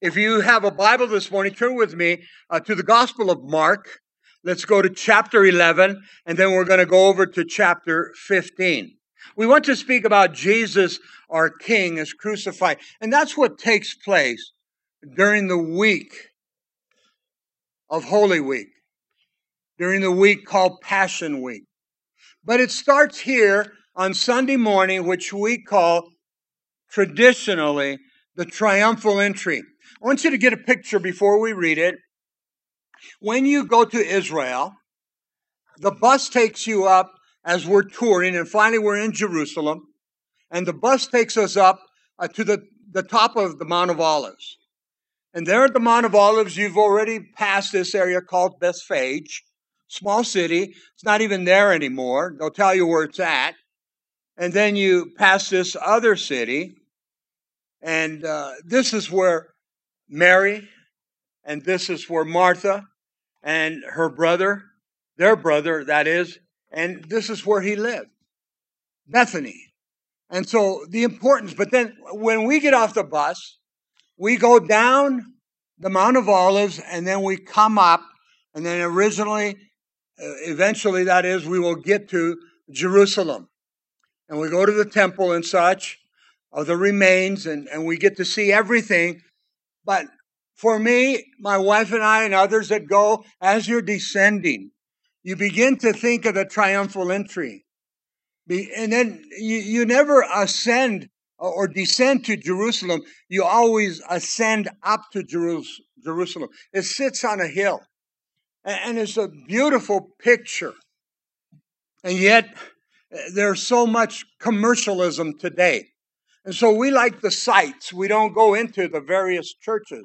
If you have a Bible this morning, turn with me uh, to the Gospel of Mark. Let's go to chapter 11, and then we're going to go over to chapter 15. We want to speak about Jesus, our King, as crucified. And that's what takes place during the week of Holy Week, during the week called Passion Week. But it starts here on Sunday morning, which we call traditionally the triumphal entry. I want you to get a picture before we read it. When you go to Israel, the bus takes you up as we're touring, and finally we're in Jerusalem, and the bus takes us up uh, to the, the top of the Mount of Olives. And there at the Mount of Olives, you've already passed this area called Bethphage, small city. It's not even there anymore. They'll tell you where it's at. And then you pass this other city, and uh, this is where Mary, and this is where Martha and her brother, their brother, that is, and this is where he lived Bethany. And so the importance, but then when we get off the bus, we go down the Mount of Olives and then we come up, and then originally, uh, eventually, that is, we will get to Jerusalem. And we go to the temple and such of the remains, and, and we get to see everything but for me, my wife and I, and others that go, as you're descending, you begin to think of the triumphal entry. And then you, you never ascend or descend to Jerusalem. You always ascend up to Jerusalem. It sits on a hill. And it's a beautiful picture. And yet, eh, there's so much commercialism today. And so we like the sites. We don't go into the various churches.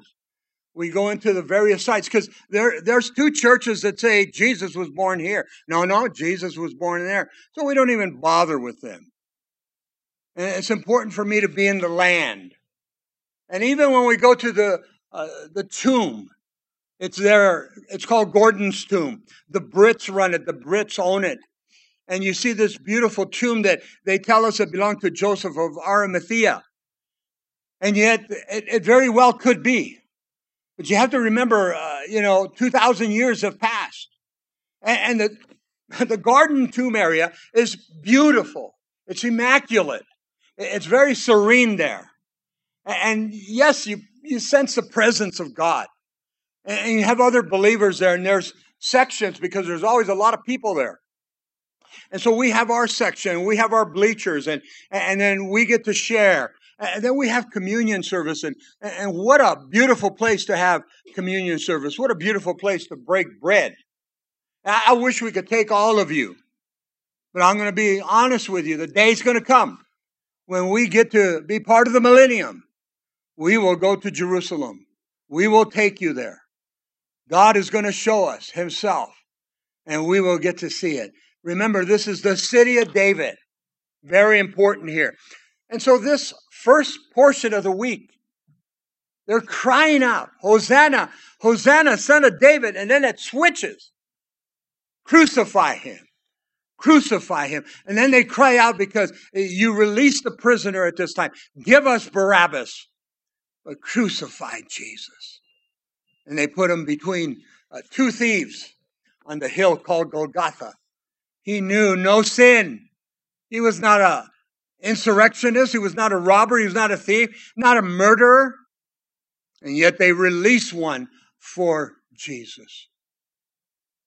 We go into the various sites because there, there's two churches that say Jesus was born here. No, no, Jesus was born there. So we don't even bother with them. And it's important for me to be in the land. And even when we go to the, uh, the tomb, it's there. It's called Gordon's tomb. The Brits run it. The Brits own it and you see this beautiful tomb that they tell us it belonged to Joseph of Arimathea. And yet, it, it very well could be. But you have to remember, uh, you know, 2,000 years have passed. And, and the, the garden tomb area is beautiful, it's immaculate, it's very serene there. And yes, you, you sense the presence of God. And you have other believers there, and there's sections because there's always a lot of people there. And so we have our section, we have our bleachers, and, and then we get to share. And then we have communion service. And, and what a beautiful place to have communion service. What a beautiful place to break bread. I wish we could take all of you. But I'm going to be honest with you. The day's going to come when we get to be part of the millennium. We will go to Jerusalem. We will take you there. God is going to show us Himself, and we will get to see it. Remember, this is the city of David. Very important here. And so, this first portion of the week, they're crying out, Hosanna, Hosanna, son of David. And then it switches. Crucify him. Crucify him. And then they cry out because you release the prisoner at this time. Give us Barabbas, but crucify Jesus. And they put him between uh, two thieves on the hill called Golgotha. He knew no sin. He was not a insurrectionist. He was not a robber. He was not a thief, not a murderer. And yet they release one for Jesus.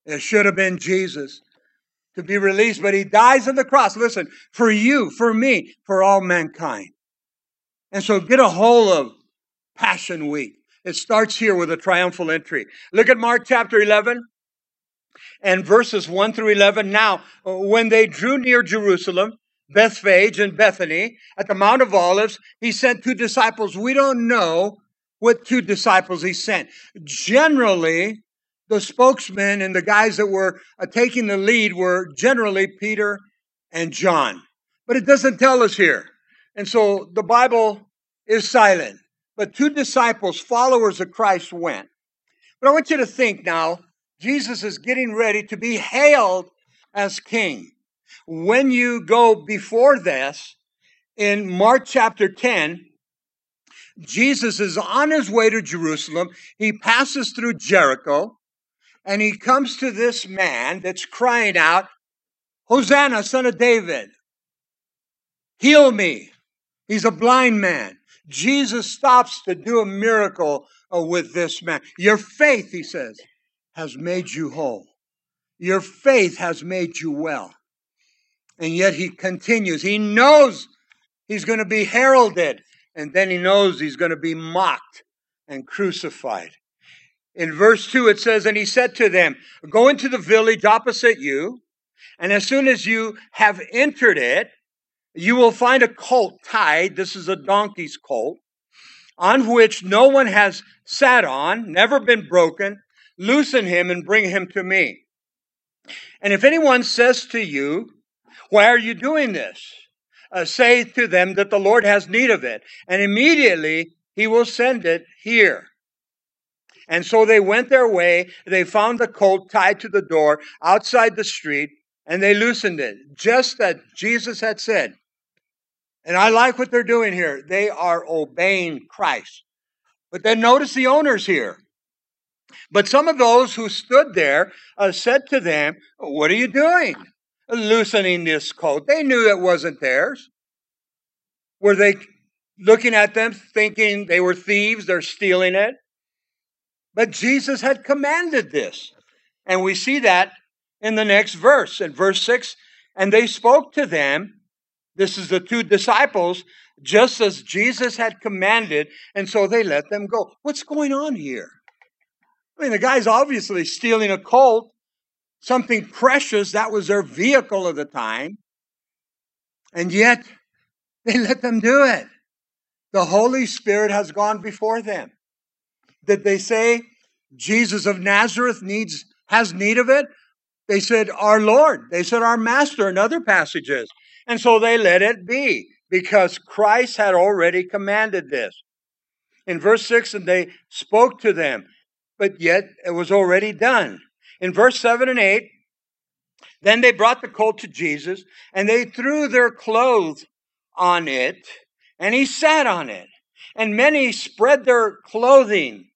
It should have been Jesus to be released, but he dies on the cross. Listen, for you, for me, for all mankind. And so get a hold of Passion Week. It starts here with a triumphal entry. Look at Mark chapter 11 and verses 1 through 11. Now, when they drew near Jerusalem, Bethphage and Bethany at the Mount of Olives, he sent two disciples. We don't know what two disciples he sent. Generally, the spokesmen and the guys that were uh, taking the lead were generally Peter and John. But it doesn't tell us here. And so the Bible is silent. But two disciples, followers of Christ, went. But I want you to think now Jesus is getting ready to be hailed as king. When you go before this, in Mark chapter 10, Jesus is on his way to Jerusalem. He passes through Jericho and he comes to this man that's crying out, Hosanna, son of David, heal me. He's a blind man. Jesus stops to do a miracle uh, with this man. Your faith, he says, has made you whole. Your faith has made you well. And yet he continues. He knows he's going to be heralded, and then he knows he's going to be mocked and crucified. In verse 2, it says, And he said to them, Go into the village opposite you, and as soon as you have entered it, you will find a colt tied. This is a donkey's colt, on which no one has sat on, never been broken. Loosen him and bring him to me. And if anyone says to you, Why are you doing this? Uh, say to them that the Lord has need of it, and immediately he will send it here. And so they went their way. They found the colt tied to the door outside the street, and they loosened it, just as Jesus had said. And I like what they're doing here. They are obeying Christ. But then notice the owners here. But some of those who stood there uh, said to them, What are you doing? Loosening this coat. They knew it wasn't theirs. Were they looking at them thinking they were thieves? They're stealing it. But Jesus had commanded this. And we see that in the next verse, in verse 6. And they spoke to them, this is the two disciples, just as Jesus had commanded, and so they let them go. What's going on here? I mean, the guy's obviously stealing a colt, something precious. That was their vehicle of the time. And yet, they let them do it. The Holy Spirit has gone before them. Did they say Jesus of Nazareth needs has need of it? They said our Lord. They said our Master in other passages. And so they let it be because Christ had already commanded this. In verse 6, and they spoke to them, but yet it was already done. In verse 7 and 8, then they brought the colt to Jesus, and they threw their clothes on it, and he sat on it. And many spread their clothing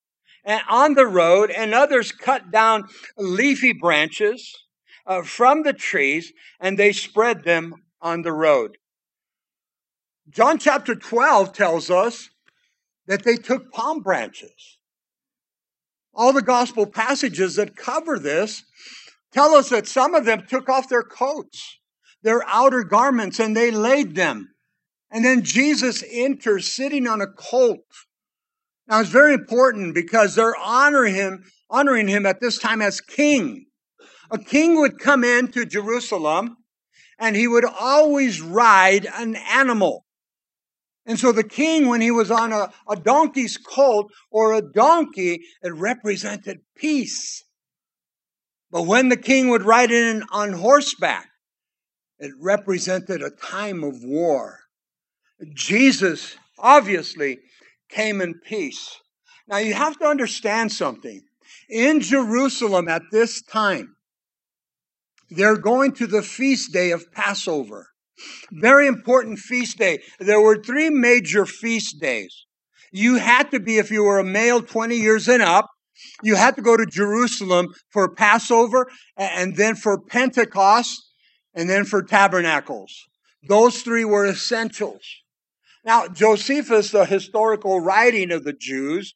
and on the road, and others cut down leafy branches uh, from the trees and they spread them on the road. John chapter 12 tells us that they took palm branches. All the gospel passages that cover this tell us that some of them took off their coats, their outer garments, and they laid them. And then Jesus enters sitting on a colt now it's very important because they're honoring him, honoring him at this time as king. A king would come into Jerusalem and he would always ride an animal. And so the king, when he was on a, a donkey's colt or a donkey, it represented peace. But when the king would ride in on horseback, it represented a time of war. Jesus, obviously, came in peace. Now you have to understand something. In Jerusalem at this time, they're going to the feast day of Passover. Very important feast day. There were three major feast days. You had to be, if you were a male 20 years and up, you had to go to Jerusalem for Passover and then for Pentecost and then for tabernacles. Those three were essentials. Now, Josephus, the historical writing of the Jews,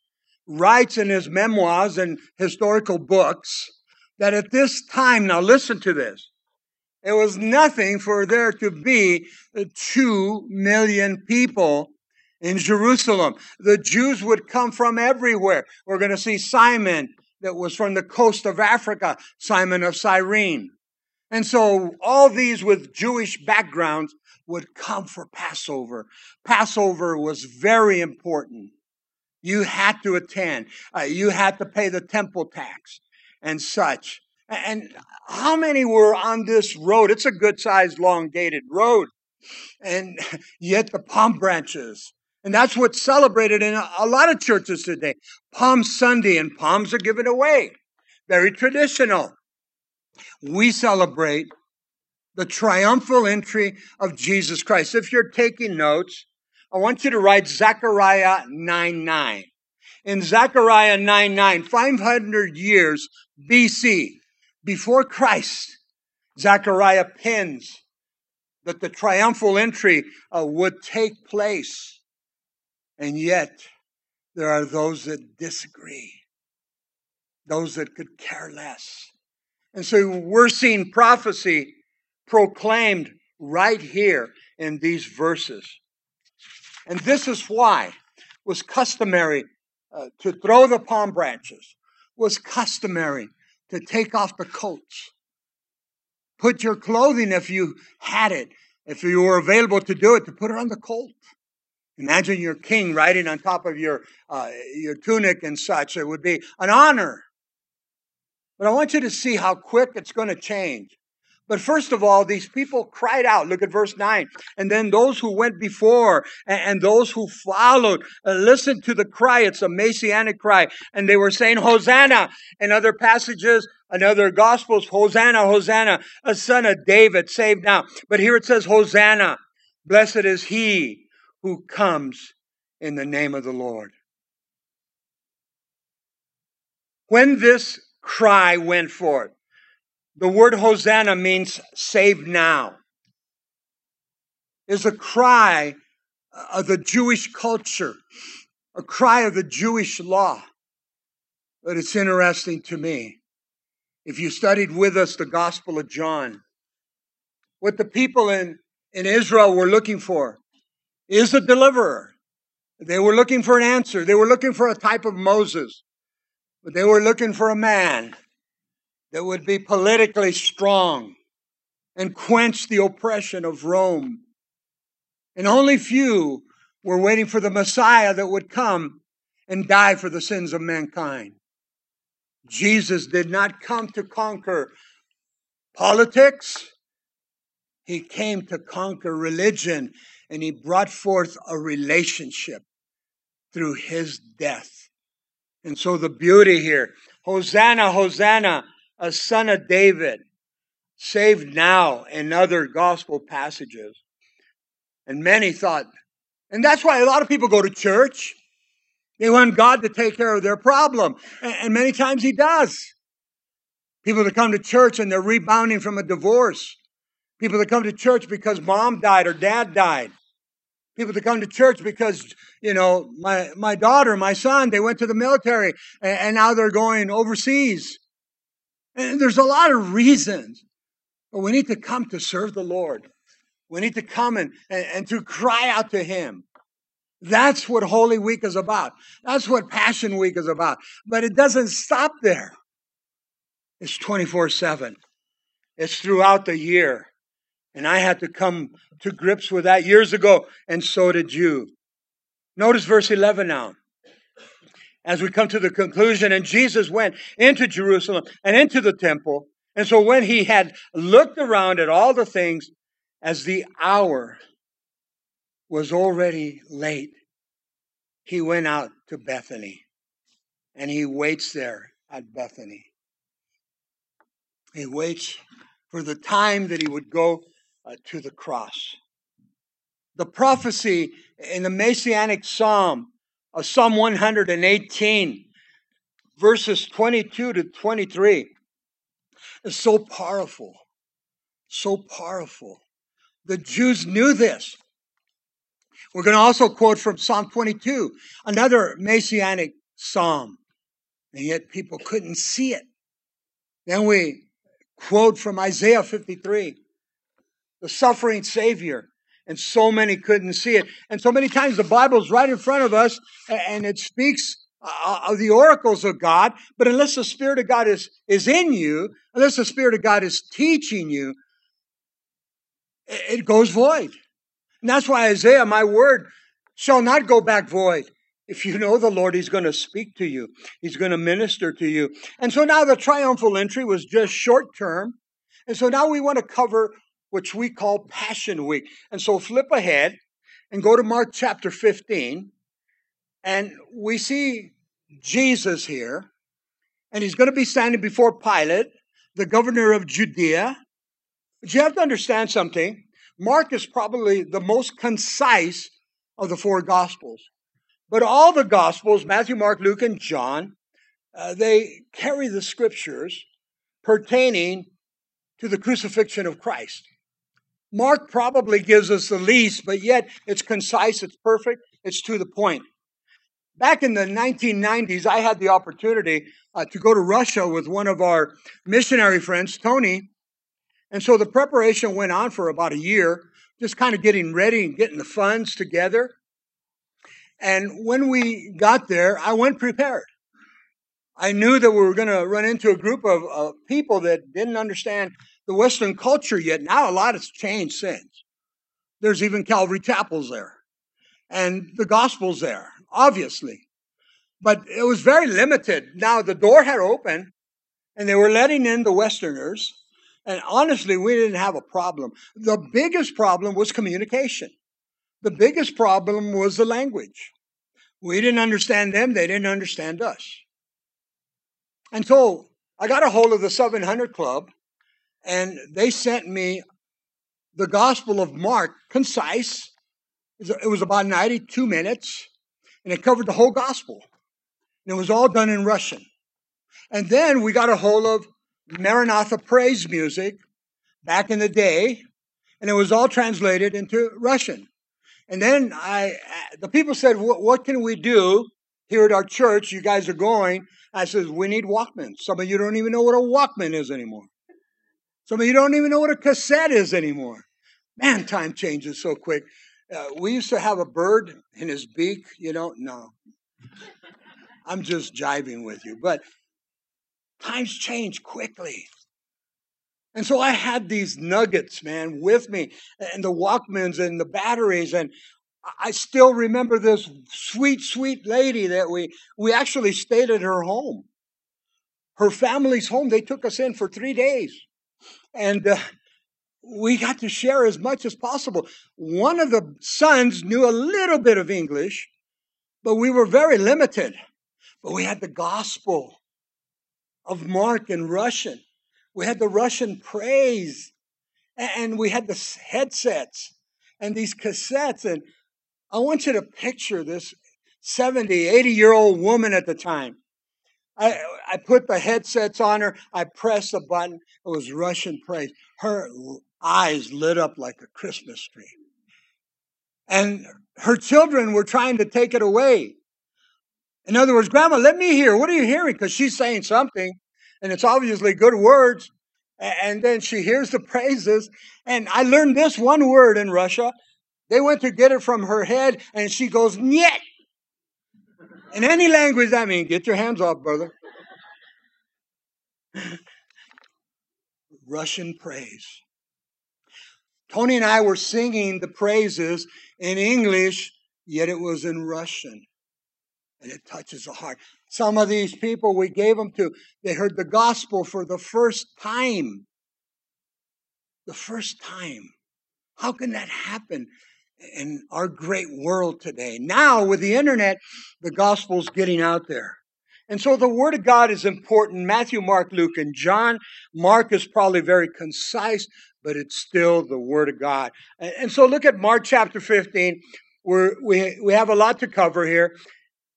writes in his memoirs and historical books that at this time, now listen to this, it was nothing for there to be two million people in Jerusalem. The Jews would come from everywhere. We're going to see Simon that was from the coast of Africa, Simon of Cyrene. And so all these with Jewish backgrounds would come for Passover. Passover was very important. You had to attend. Uh, you had to pay the temple tax and such. And how many were on this road? It's a good sized, long gated road. And yet the palm branches. And that's what's celebrated in a lot of churches today. Palm Sunday and palms are given away. Very traditional. We celebrate the triumphal entry of Jesus Christ. If you're taking notes, I want you to write Zechariah 9 9. In Zechariah 9 9, 500 years BC, before Christ, Zechariah pins that the triumphal entry uh, would take place. And yet, there are those that disagree, those that could care less. And so we're seeing prophecy proclaimed right here in these verses. And this is why was customary uh, to throw the palm branches, was customary to take off the coats, Put your clothing, if you had it, if you were available to do it, to put it on the colt. Imagine your king riding on top of your, uh, your tunic and such. It would be an honor. But I want you to see how quick it's going to change. But first of all, these people cried out. Look at verse 9. And then those who went before and, and those who followed uh, listened to the cry. It's a messianic cry. And they were saying, Hosanna. In other passages, in other gospels, Hosanna, Hosanna, a son of David, saved now. But here it says, Hosanna. Blessed is he who comes in the name of the Lord. When this cry went forth, the word Hosanna means save now. Is a cry of the Jewish culture, a cry of the Jewish law. But it's interesting to me. If you studied with us the Gospel of John, what the people in, in Israel were looking for is a deliverer. They were looking for an answer. They were looking for a type of Moses, but they were looking for a man that would be politically strong and quench the oppression of Rome. And only few were waiting for the Messiah that would come and die for the sins of mankind. Jesus did not come to conquer politics. He came to conquer religion and he brought forth a relationship through his death. And so the beauty here Hosanna, Hosanna a son of David, saved now in other gospel passages. And many thought, and that's why a lot of people go to church. They want God to take care of their problem. And many times He does. People that come to church and they're rebounding from a divorce. People that come to church because mom died or dad died. People that come to church because, you know, my, my daughter, my son, they went to the military and, and now they're going overseas. And there's a lot of reasons, but we need to come to serve the Lord. We need to come and, and, and to cry out to Him. That's what Holy Week is about. That's what Passion Week is about. But it doesn't stop there. It's 24 7, it's throughout the year. And I had to come to grips with that years ago, and so did you. Notice verse 11 now as we come to the conclusion. And Jesus went into Jerusalem and into the temple. And so when he had looked around at all the things, as the hour was already late, he went out to Bethany and he waits there at Bethany. He waits for the time that he would go uh, to the cross. The prophecy in the Messianic psalm Psalm 118, verses 22 to 23, is so powerful. So powerful. The Jews knew this. We're going to also quote from Psalm 22, another messianic psalm, and yet people couldn't see it. Then we quote from Isaiah 53, the suffering Savior and so many couldn't see it. And so many times the Bible's right in front of us and it speaks uh, of the oracles of God, but unless the Spirit of God is, is in you, unless the Spirit of God is teaching you, it goes void. And that's why Isaiah, my word, shall not go back void. If you know the Lord, He's going to speak to you. He's going to minister to you. And so now the triumphal entry was just short term. And so now we want to cover which we call Passion Week. And so flip ahead and go to Mark chapter 15, and we see Jesus here, and he's going to be standing before Pilate, the governor of Judea. But you have to understand something. Mark is probably the most concise of the four Gospels. But all the Gospels, Matthew, Mark, Luke, and John, uh, they carry the scriptures pertaining to the crucifixion of Christ. Mark probably gives us the least, but yet it's concise, it's perfect, it's to the point. Back in the 1990s, I had the opportunity uh, to go to Russia with one of our missionary friends, Tony. And so the preparation went on for about a year, just kind of getting ready and getting the funds together. And when we got there, I went prepared. I knew that we were going to run into a group of, of people that didn't understand the Western culture yet. Now a lot has changed since. There's even Calvary chapels there, and the gospel's there, obviously. But it was very limited. Now the door had opened, and they were letting in the Westerners. And honestly, we didn't have a problem. The biggest problem was communication. The biggest problem was the language. We didn't understand them, they didn't understand us. And so I got a hold of the 700 Club, and they sent me the Gospel of Mark, concise. It was about 92 minutes, and it covered the whole Gospel. And it was all done in Russian. And then we got a hold of Maranatha praise music back in the day, and it was all translated into Russian. And then I, the people said, "What can we do here at our church? You guys are going." I says, "We need Walkmans. Some of you don't even know what a Walkman is anymore. Some of you don't even know what a cassette is anymore. Man, time changes so quick. Uh, we used to have a bird in his beak. You don't know, no. I'm just jiving with you, but times change quickly. And so I had these nuggets, man, with me, and the Walkmans and the batteries. And I still remember this sweet, sweet lady that we, we actually stayed at her home. Her family's home. They took us in for three days. And uh, we got to share as much as possible. One of the sons knew a little bit of English, but we were very limited. But we had the gospel of Mark in Russian. We had the Russian praise, and we had the headsets and these cassettes. And I want you to picture this 70, 80 year old woman at the time. I, I put the headsets on her. I pressed the button. It was Russian praise. Her eyes lit up like a Christmas tree. And her children were trying to take it away. In other words, Grandma, let me hear. What are you hearing? Because she's saying something and it's obviously good words. And then she hears the praises. And I learned this one word in Russia. They went to get it from her head, and she goes, Nyet. In any language, that means get your hands off, brother. Russian praise. Tony and I were singing the praises in English, yet it was in Russian. And it touches the heart. Some of these people we gave them to, they heard the gospel for the first time. The first time. How can that happen in our great world today? Now, with the internet, the gospel's getting out there. And so the Word of God is important. Matthew, Mark, Luke, and John. Mark is probably very concise, but it's still the Word of God. And so look at Mark chapter 15. We're, we, we have a lot to cover here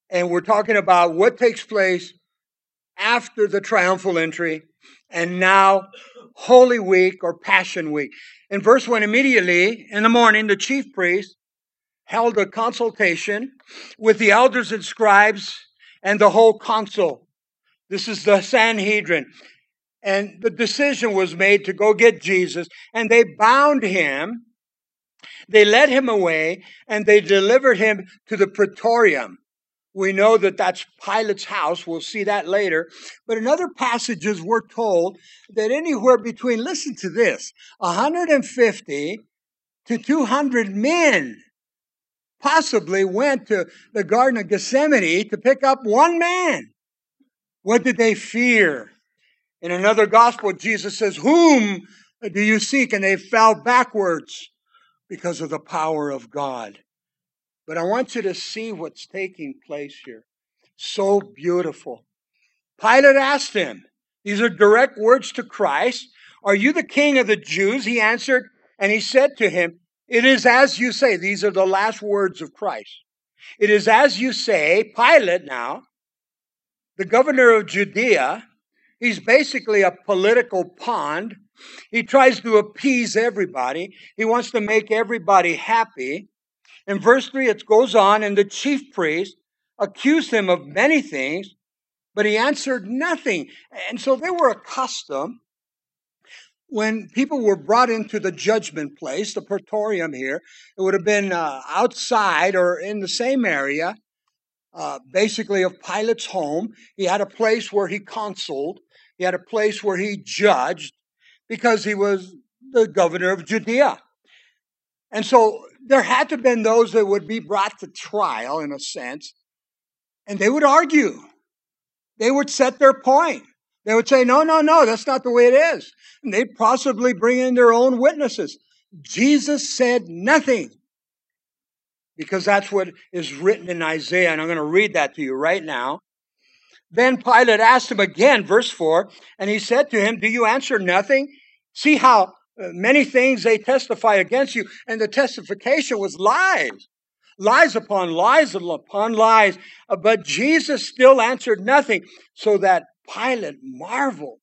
and we're talking about what takes place after the triumphal entry and now Holy Week or Passion Week. In verse 1, immediately in the morning, the chief priest held a consultation with the elders and scribes and the whole council. This is the Sanhedrin. And the decision was made to go get Jesus, and they bound him. They led him away, and they delivered him to the praetorium. We know that that's Pilate's house. We'll see that later. But in other passages, we're told that anywhere between, listen to this, 150 to 200 men possibly went to the Garden of Gethsemane to pick up one man. What did they fear? In another gospel, Jesus says, Whom do you seek? And they fell backwards because of the power of God. But I want you to see what's taking place here. So beautiful. Pilate asked him, these are direct words to Christ, Are you the king of the Jews? He answered, and he said to him, It is as you say. These are the last words of Christ. It is as you say. Pilate now, the governor of Judea, he's basically a political pond. He tries to appease everybody. He wants to make everybody happy. In verse 3, it goes on, and the chief priest accused him of many things, but he answered nothing. And so they were accustomed when people were brought into the judgment place, the praetorium here, it would have been uh, outside or in the same area, uh, basically of Pilate's home. He had a place where he consuled, he had a place where he judged because he was the governor of Judea. And so there had to have been those that would be brought to trial, in a sense, and they would argue. They would set their point. They would say, no, no, no, that's not the way it is. And they'd possibly bring in their own witnesses. Jesus said nothing because that's what is written in Isaiah. And I'm going to read that to you right now. Then Pilate asked him again, verse 4, and he said to him, Do you answer nothing? See how many things they testify against you. And the testification was lies. Lies upon lies upon lies. Uh, but Jesus still answered nothing, so that Pilate marveled.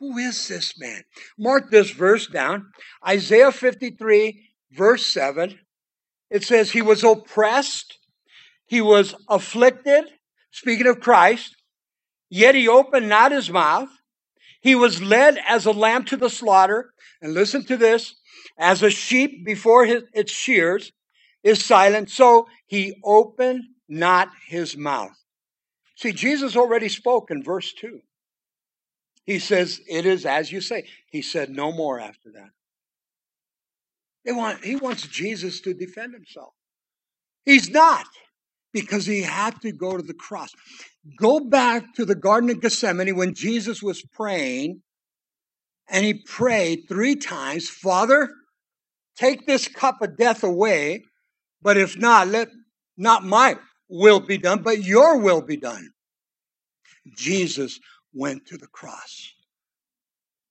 Who is this man? Mark this verse down. Isaiah 53, verse 7. It says, He was oppressed, he was afflicted, speaking of Christ, yet he opened not his mouth. He was led as a lamb to the slaughter. And listen to this as a sheep before his, its shears is silent, so he opened not his mouth. See, Jesus already spoke in verse 2. He says, It is as you say. He said no more after that. They want, he wants Jesus to defend himself. He's not, because he had to go to the cross. Go back to the Garden of Gethsemane when Jesus was praying, and he prayed three times Father, take this cup of death away, but if not, let not my will be done, but your will be done. Jesus went to the cross.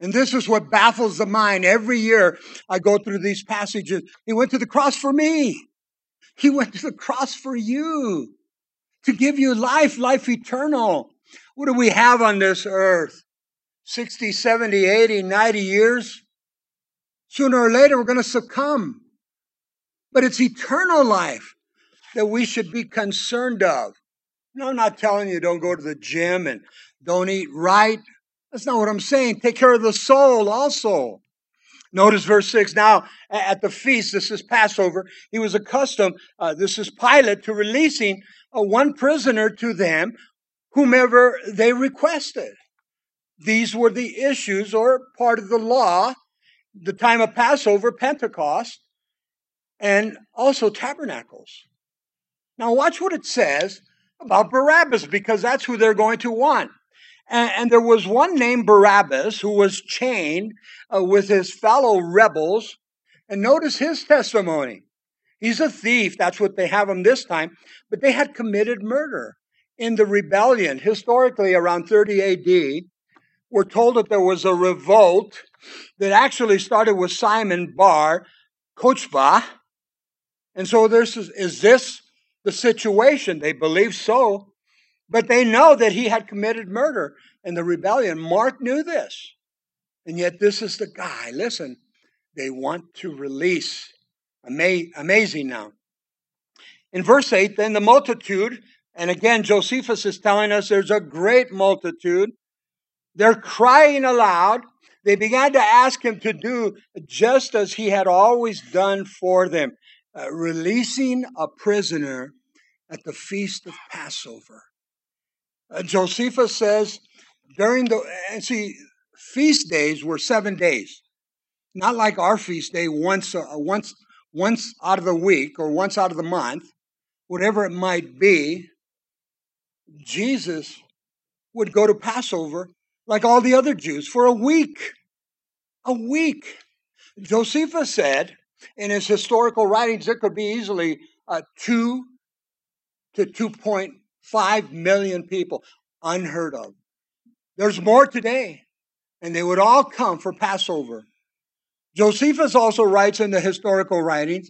And this is what baffles the mind. Every year I go through these passages. He went to the cross for me. He went to the cross for you to give you life, life eternal. What do we have on this earth? 60, 70, 80, 90 years? Sooner or later, we're going to succumb. But it's eternal life that we should be concerned of. No, I'm not telling you don't go to the gym and don't eat right. That's not what I'm saying. Take care of the soul also. Notice verse 6. Now, at the feast, this is Passover, he was accustomed, uh, this is Pilate, to releasing uh, one prisoner to them, whomever they requested. These were the issues or part of the law, the time of Passover, Pentecost, and also tabernacles. Now, watch what it says about Barabbas because that's who they're going to want. And, and there was one named Barabbas who was chained uh, with his fellow rebels. And notice his testimony. He's a thief. That's what they have him this time. But they had committed murder in the rebellion. Historically, around 30 AD, we're told that there was a revolt that actually started with Simon Bar Kochba. And so this is, is this the situation. They believe so, but they know that he had committed murder in the rebellion. Mark knew this. And yet, this is the guy. Listen, they want to release. Ama- amazing now. In verse 8, then the multitude, and again, Josephus is telling us there's a great multitude. They're crying aloud. They began to ask him to do just as he had always done for them uh, releasing a prisoner at the feast of Passover. Uh, Josephus says during the and see feast days were seven days, not like our feast day once uh, once once out of the week or once out of the month, whatever it might be. Jesus would go to Passover like all the other Jews for a week. A week. Josephus said in his historical writings, it could be easily uh, two to 2.5 million people. Unheard of. There's more today, and they would all come for Passover. Josephus also writes in the historical writings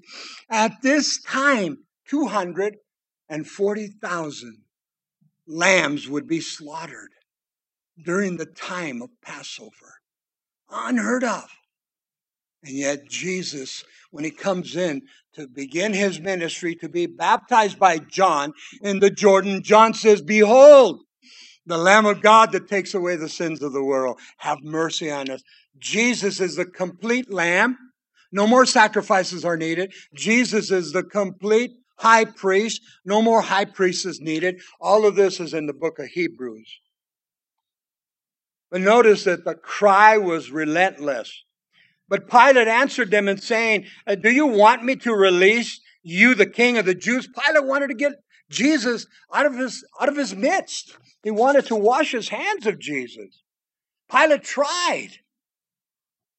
at this time, 240,000 lambs would be slaughtered during the time of Passover. Unheard of. And yet, Jesus, when he comes in to begin his ministry, to be baptized by John in the Jordan, John says, Behold, the Lamb of God that takes away the sins of the world. Have mercy on us. Jesus is the complete Lamb. No more sacrifices are needed. Jesus is the complete high priest. No more high priest is needed. All of this is in the book of Hebrews. But notice that the cry was relentless. But Pilate answered them and saying, uh, Do you want me to release you, the king of the Jews? Pilate wanted to get Jesus out of his, out of his midst. He wanted to wash his hands of Jesus. Pilate tried.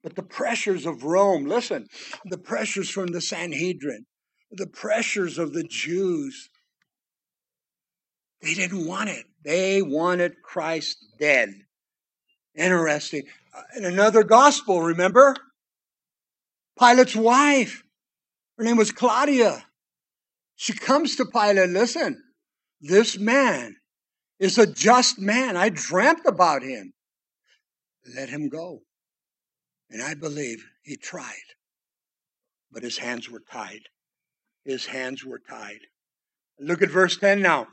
But the pressures of Rome, listen, the pressures from the Sanhedrin, the pressures of the Jews, they didn't want it. They wanted Christ dead. Interesting. Uh, in another gospel, remember? Pilate's wife, her name was Claudia. She comes to Pilate, listen, this man is a just man. I dreamt about him. Let him go. And I believe he tried, but his hands were tied. His hands were tied. Look at verse 10 now.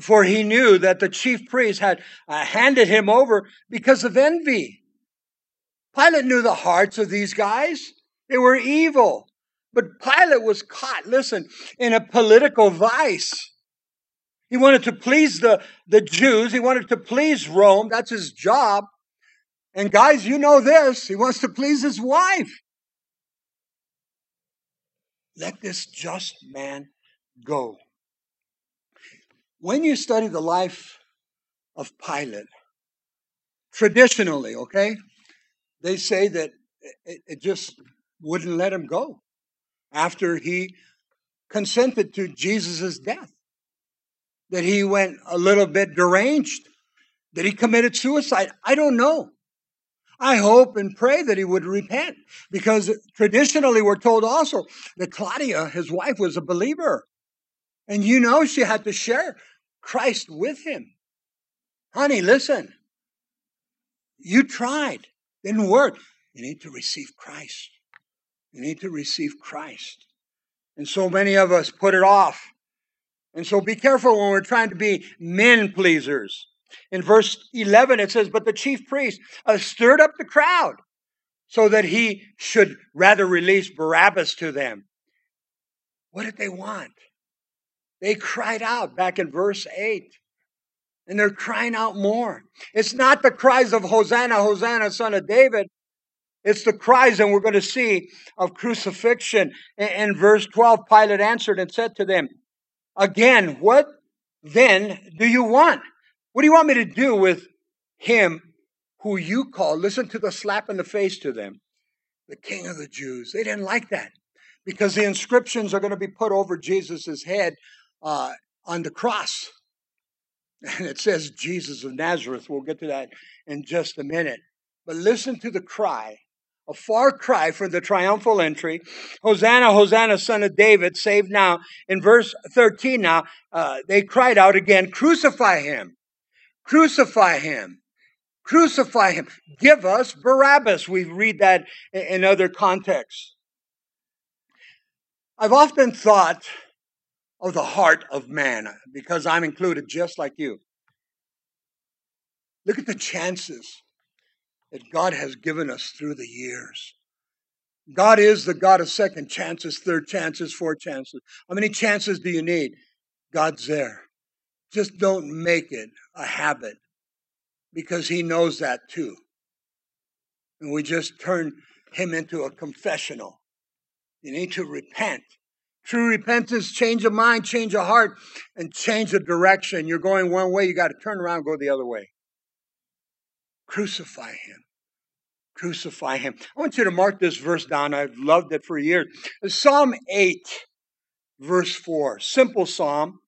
For he knew that the chief priest had uh, handed him over because of envy. Pilate knew the hearts of these guys. They were evil. But Pilate was caught, listen, in a political vice. He wanted to please the, the Jews. He wanted to please Rome. That's his job. And guys, you know this. He wants to please his wife. Let this just man go. When you study the life of Pilate, traditionally, okay, they say that it, it just wouldn't let him go after he consented to Jesus' death. That he went a little bit deranged, that he committed suicide. I don't know. I hope and pray that he would repent because traditionally we're told also that Claudia, his wife, was a believer. And you know she had to share Christ with him. Honey, listen. You tried, didn't work. You need to receive Christ. You need to receive Christ. And so many of us put it off. And so be careful when we're trying to be men pleasers. In verse 11, it says, But the chief priest uh, stirred up the crowd so that he should rather release Barabbas to them. What did they want? They cried out back in verse 8. And they're crying out more. It's not the cries of Hosanna, Hosanna, son of David. It's the cries, and we're going to see, of crucifixion. In verse 12, Pilate answered and said to them, Again, what then do you want? What do you want me to do with him who you call? Listen to the slap in the face to them. The king of the Jews. They didn't like that because the inscriptions are going to be put over Jesus' head uh, on the cross. And it says Jesus of Nazareth. We'll get to that in just a minute. But listen to the cry a far cry from the triumphal entry. Hosanna, Hosanna, son of David, saved now. In verse 13 now, uh, they cried out again, crucify him. Crucify him. Crucify him. Give us Barabbas. We read that in other contexts. I've often thought of the heart of man because I'm included just like you. Look at the chances that God has given us through the years. God is the God of second chances, third chances, fourth chances. How many chances do you need? God's there. Just don't make it a habit because he knows that too. And we just turn him into a confessional. You need to repent. True repentance, change of mind, change of heart, and change of direction. You're going one way, you got to turn around go the other way. Crucify him. Crucify him. I want you to mark this verse down. I've loved it for years. Psalm 8, verse 4. Simple psalm.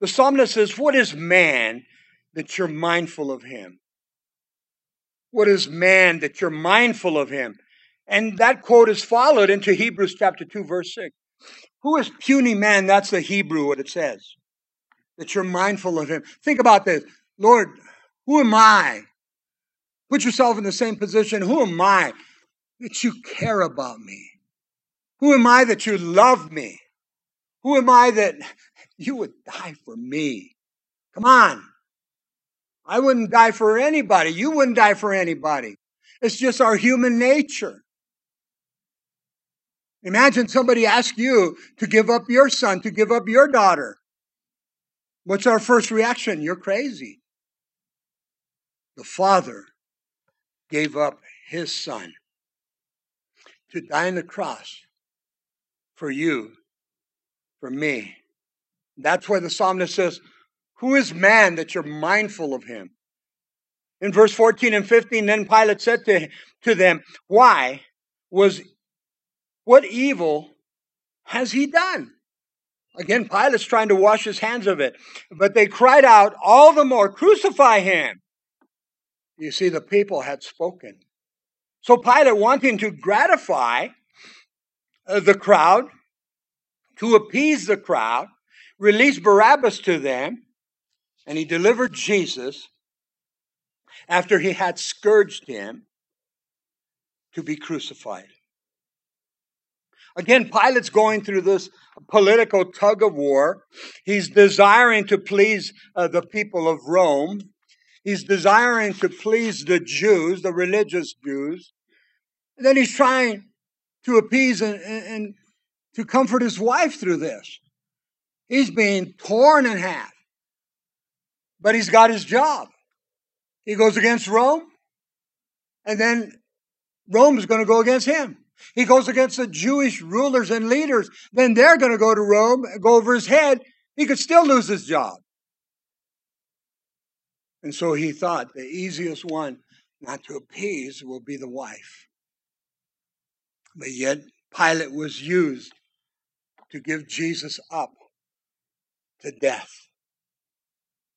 The psalmist says, What is man that you're mindful of him? What is man that you're mindful of him? And that quote is followed into Hebrews chapter 2, verse 6. Who is puny man? That's the Hebrew, what it says. That you're mindful of him. Think about this. Lord, who am I? Put yourself in the same position. Who am I that you care about me? Who am I that you love me? Who am I that you would die for me? Come on. I wouldn't die for anybody. You wouldn't die for anybody. It's just our human nature. Imagine somebody ask you to give up your son, to give up your daughter. What's our first reaction? You're crazy. The father gave up his son to die on the cross for you, for me. That's why the psalmist says, Who is man that you're mindful of him? In verse 14 and 15, then Pilate said to, to them, Why was what evil has he done? Again, Pilate's trying to wash his hands of it. But they cried out all the more, Crucify him! You see, the people had spoken. So Pilate, wanting to gratify uh, the crowd, to appease the crowd, released Barabbas to them, and he delivered Jesus after he had scourged him to be crucified. Again, Pilate's going through this political tug of war. He's desiring to please uh, the people of Rome. He's desiring to please the Jews, the religious Jews. And then he's trying to appease and, and, and to comfort his wife through this. He's being torn in half. But he's got his job. He goes against Rome, and then Rome is going to go against him. He goes against the Jewish rulers and leaders. Then they're going to go to Rome, go over his head. He could still lose his job. And so he thought the easiest one not to appease will be the wife. But yet, Pilate was used to give Jesus up to death.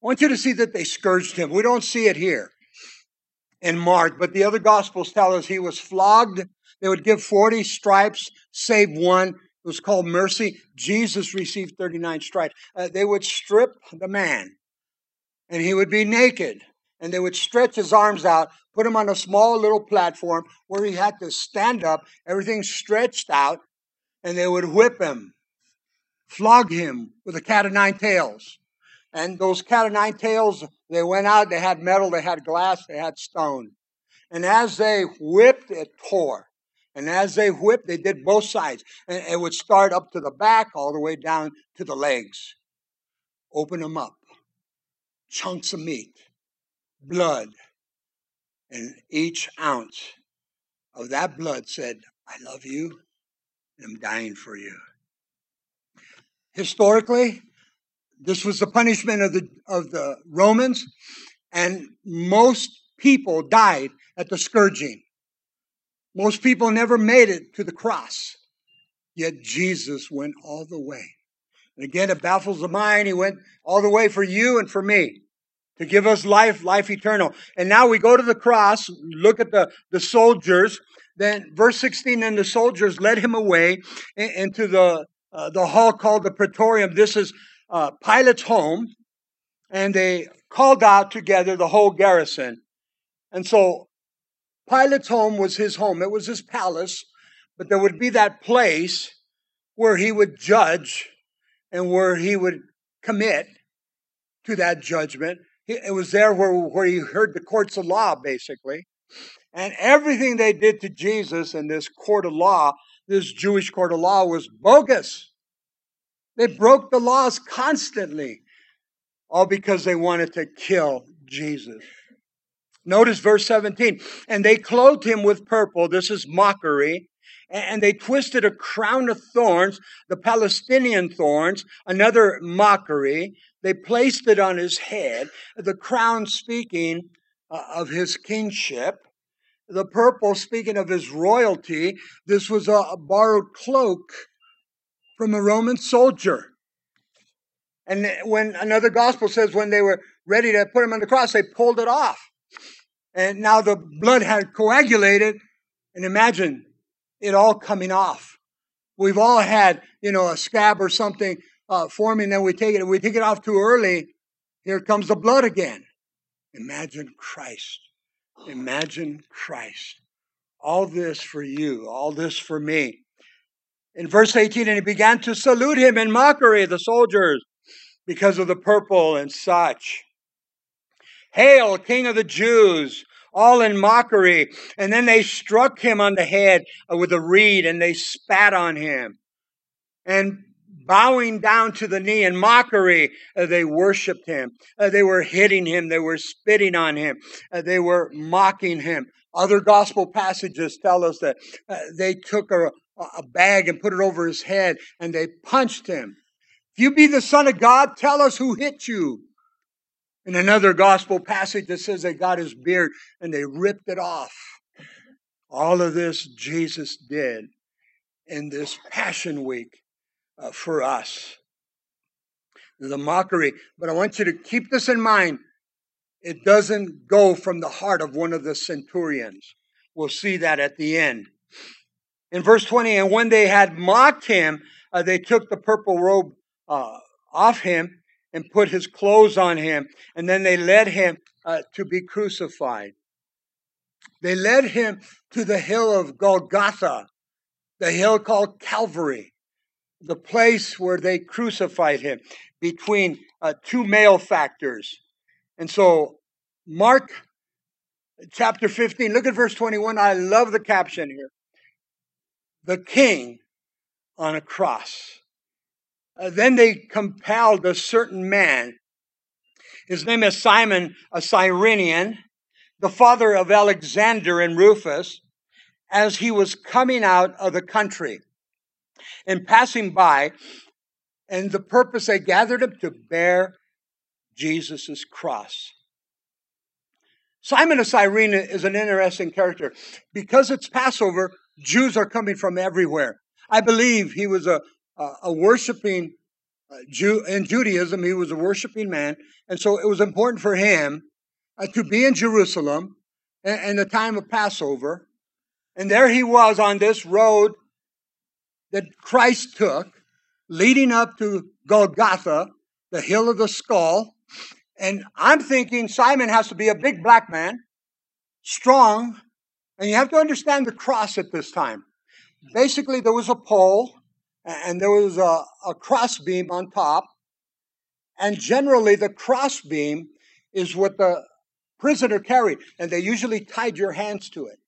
I want you to see that they scourged him. We don't see it here in Mark, but the other gospels tell us he was flogged they would give 40 stripes, save one. It was called mercy. Jesus received 39 stripes. Uh, they would strip the man, and he would be naked. And they would stretch his arms out, put him on a small little platform where he had to stand up, everything stretched out, and they would whip him, flog him with a cat of nine tails. And those cat of nine tails, they went out, they had metal, they had glass, they had stone. And as they whipped, it tore. And as they whipped, they did both sides. And it would start up to the back, all the way down to the legs. Open them up. Chunks of meat, blood. And each ounce of that blood said, I love you and I'm dying for you. Historically, this was the punishment of the, of the Romans, and most people died at the scourging. Most people never made it to the cross, yet Jesus went all the way. And again, it baffles the mind. He went all the way for you and for me to give us life, life eternal. And now we go to the cross, look at the, the soldiers. Then, verse 16, and the soldiers led him away into the, uh, the hall called the Praetorium. This is uh, Pilate's home. And they called out together the whole garrison. And so Pilate's home was his home, it was his palace, but there would be that place where he would judge and where he would commit to that judgment. It was there where, where he heard the courts of law, basically. And everything they did to Jesus in this court of law, this Jewish court of law, was bogus. They broke the laws constantly, all because they wanted to kill Jesus. Notice verse 17. And they clothed him with purple. This is mockery. And they twisted a crown of thorns, the Palestinian thorns, another mockery. They placed it on his head, the crown speaking uh, of his kingship, the purple speaking of his royalty. This was a borrowed cloak from a Roman soldier. And when another gospel says when they were ready to put him on the cross, they pulled it off and now the blood had coagulated. And imagine it all coming off. We've all had, you know, a scab or something uh, forming, then we take it. If we take it off too early, here comes the blood again. Imagine Christ. Imagine Christ. All this for you, all this for me. In verse 18, and he began to salute him in mockery, the soldiers, because of the purple and such. Hail, King of the Jews! All in mockery. And then they struck him on the head with a reed and they spat on him. And bowing down to the knee in mockery, uh, they worshiped him. Uh, they were hitting him. They were spitting on him. Uh, they were mocking him. Other gospel passages tell us that uh, they took a, a bag and put it over his head and they punched him. If you be the Son of God, tell us who hit you. In another gospel passage that says they got his beard and they ripped it off. All of this Jesus did in this Passion Week uh, for us. The mockery. But I want you to keep this in mind. It doesn't go from the heart of one of the centurions. We'll see that at the end. In verse 20, and when they had mocked him, uh, they took the purple robe uh, off him and put his clothes on him, and then they led him uh, to be crucified. They led him to the hill of Golgotha, the hill called Calvary the place where they crucified him between uh, two malefactors. And so, Mark chapter 15, look at verse 21. I love the caption here. The king on a cross. Uh, then they compelled a certain man. His name is Simon, a Cyrenian, the father of Alexander and Rufus, as he was coming out of the country and passing by, and the purpose they gathered him to bear Jesus' cross. Simon of Cyrene is an interesting character. Because it's Passover, Jews are coming from everywhere. I believe he was a, a, a worshiping uh, Jew in Judaism. He was a worshiping man, and so it was important for him uh, to be in Jerusalem in the time of Passover. And there he was on this road that Christ took leading up to Golgotha, the hill of the skull. And I'm thinking Simon has to be a big black man, strong, and you have to understand the cross at this time. Basically, there was a pole and there was a, a cross beam on top. And generally, the cross beam is what the prisoner carried, and they usually tied your hands to it.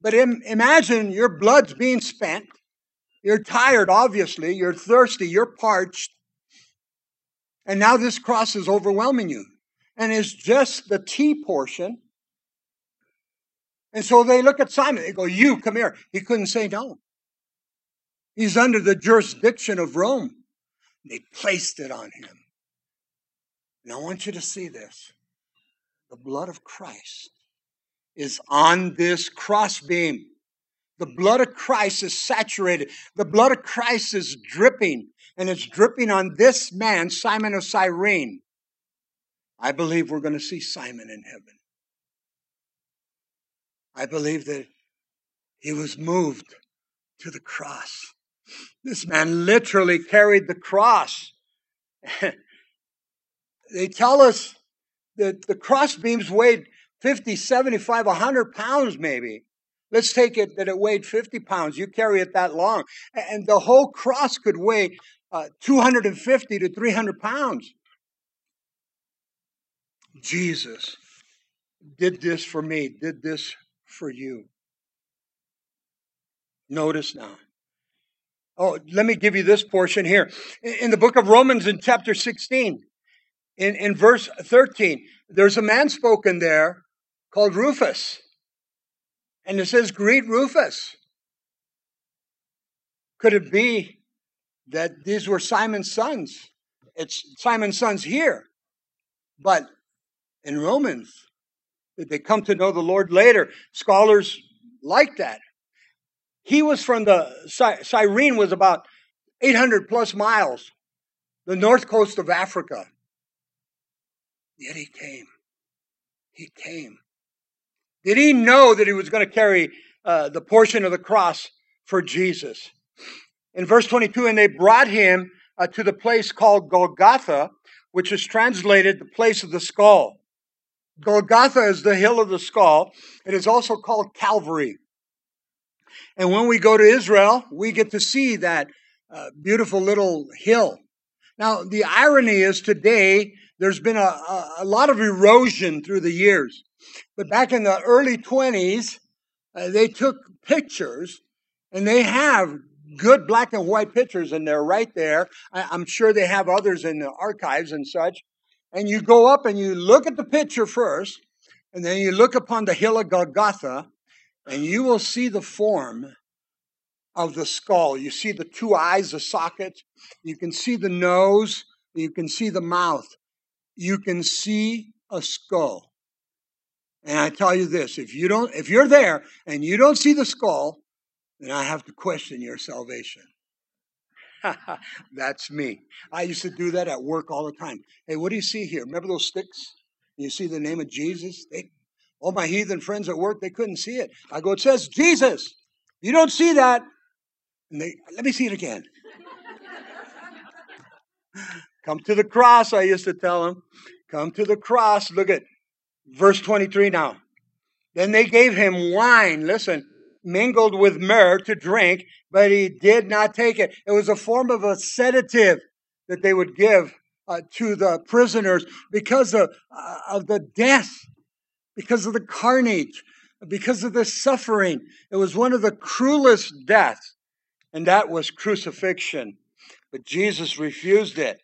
But Im- imagine your blood's being spent, you're tired, obviously. You're thirsty. You're parched. And now this cross is overwhelming you. And it's just the T portion. And so they look at Simon. They go, You, come here. He couldn't say no. He's under the jurisdiction of Rome. They placed it on him. And I want you to see this. The blood of Christ is on this crossbeam. The blood of Christ is saturated. The blood of Christ is dripping, and it's dripping on this man, Simon of Cyrene. I believe we're going to see Simon in heaven. I believe that he was moved to the cross. This man literally carried the cross. they tell us that the cross beams weighed 50, 75, 100 pounds maybe. Let's take it that it weighed 50 pounds. You carry it that long. And the whole cross could weigh uh, 250 to 300 pounds. Jesus did this for me, did this for you. Notice now. Oh, let me give you this portion here. In the book of Romans, in chapter 16, in, in verse 13, there's a man spoken there called Rufus. And it says, Greet Rufus. Could it be that these were Simon's sons? It's Simon's sons here. But in Romans, did they come to know the Lord later? Scholars like that. He was from the, Cyrene was about 800 plus miles, the north coast of Africa. Yet he came. He came. Did he know that he was going to carry uh, the portion of the cross for Jesus. In verse 22, and they brought him uh, to the place called Golgotha, which is translated the place of the skull. Golgotha is the hill of the skull. It is also called Calvary. And when we go to Israel, we get to see that uh, beautiful little hill. Now, the irony is today there's been a, a, a, lot of erosion through the years. But back in the early 20s, uh, they took pictures and they have good black and white pictures and they're right there. I, I'm sure they have others in the archives and such. And you go up and you look at the picture first, and then you look upon the hill of Golgotha, and you will see the form of the skull. You see the two eyes, the sockets. You can see the nose. You can see the mouth. You can see a skull. And I tell you this, if you don't if you're there and you don't see the skull, then I have to question your salvation. That's me. I used to do that at work all the time. Hey, what do you see here? Remember those sticks? You see the name of Jesus? They, all my heathen friends at work, they couldn't see it. I go, it says Jesus. You don't see that. And they, let me see it again. Come to the cross, I used to tell them. Come to the cross. Look at verse 23 now. Then they gave him wine. Listen, mingled with myrrh to drink, but he did not take it. It was a form of a sedative that they would give uh, to the prisoners because of, uh, of the death, because of the carnage, because of the suffering. It was one of the cruelest deaths, and that was crucifixion. But Jesus refused it.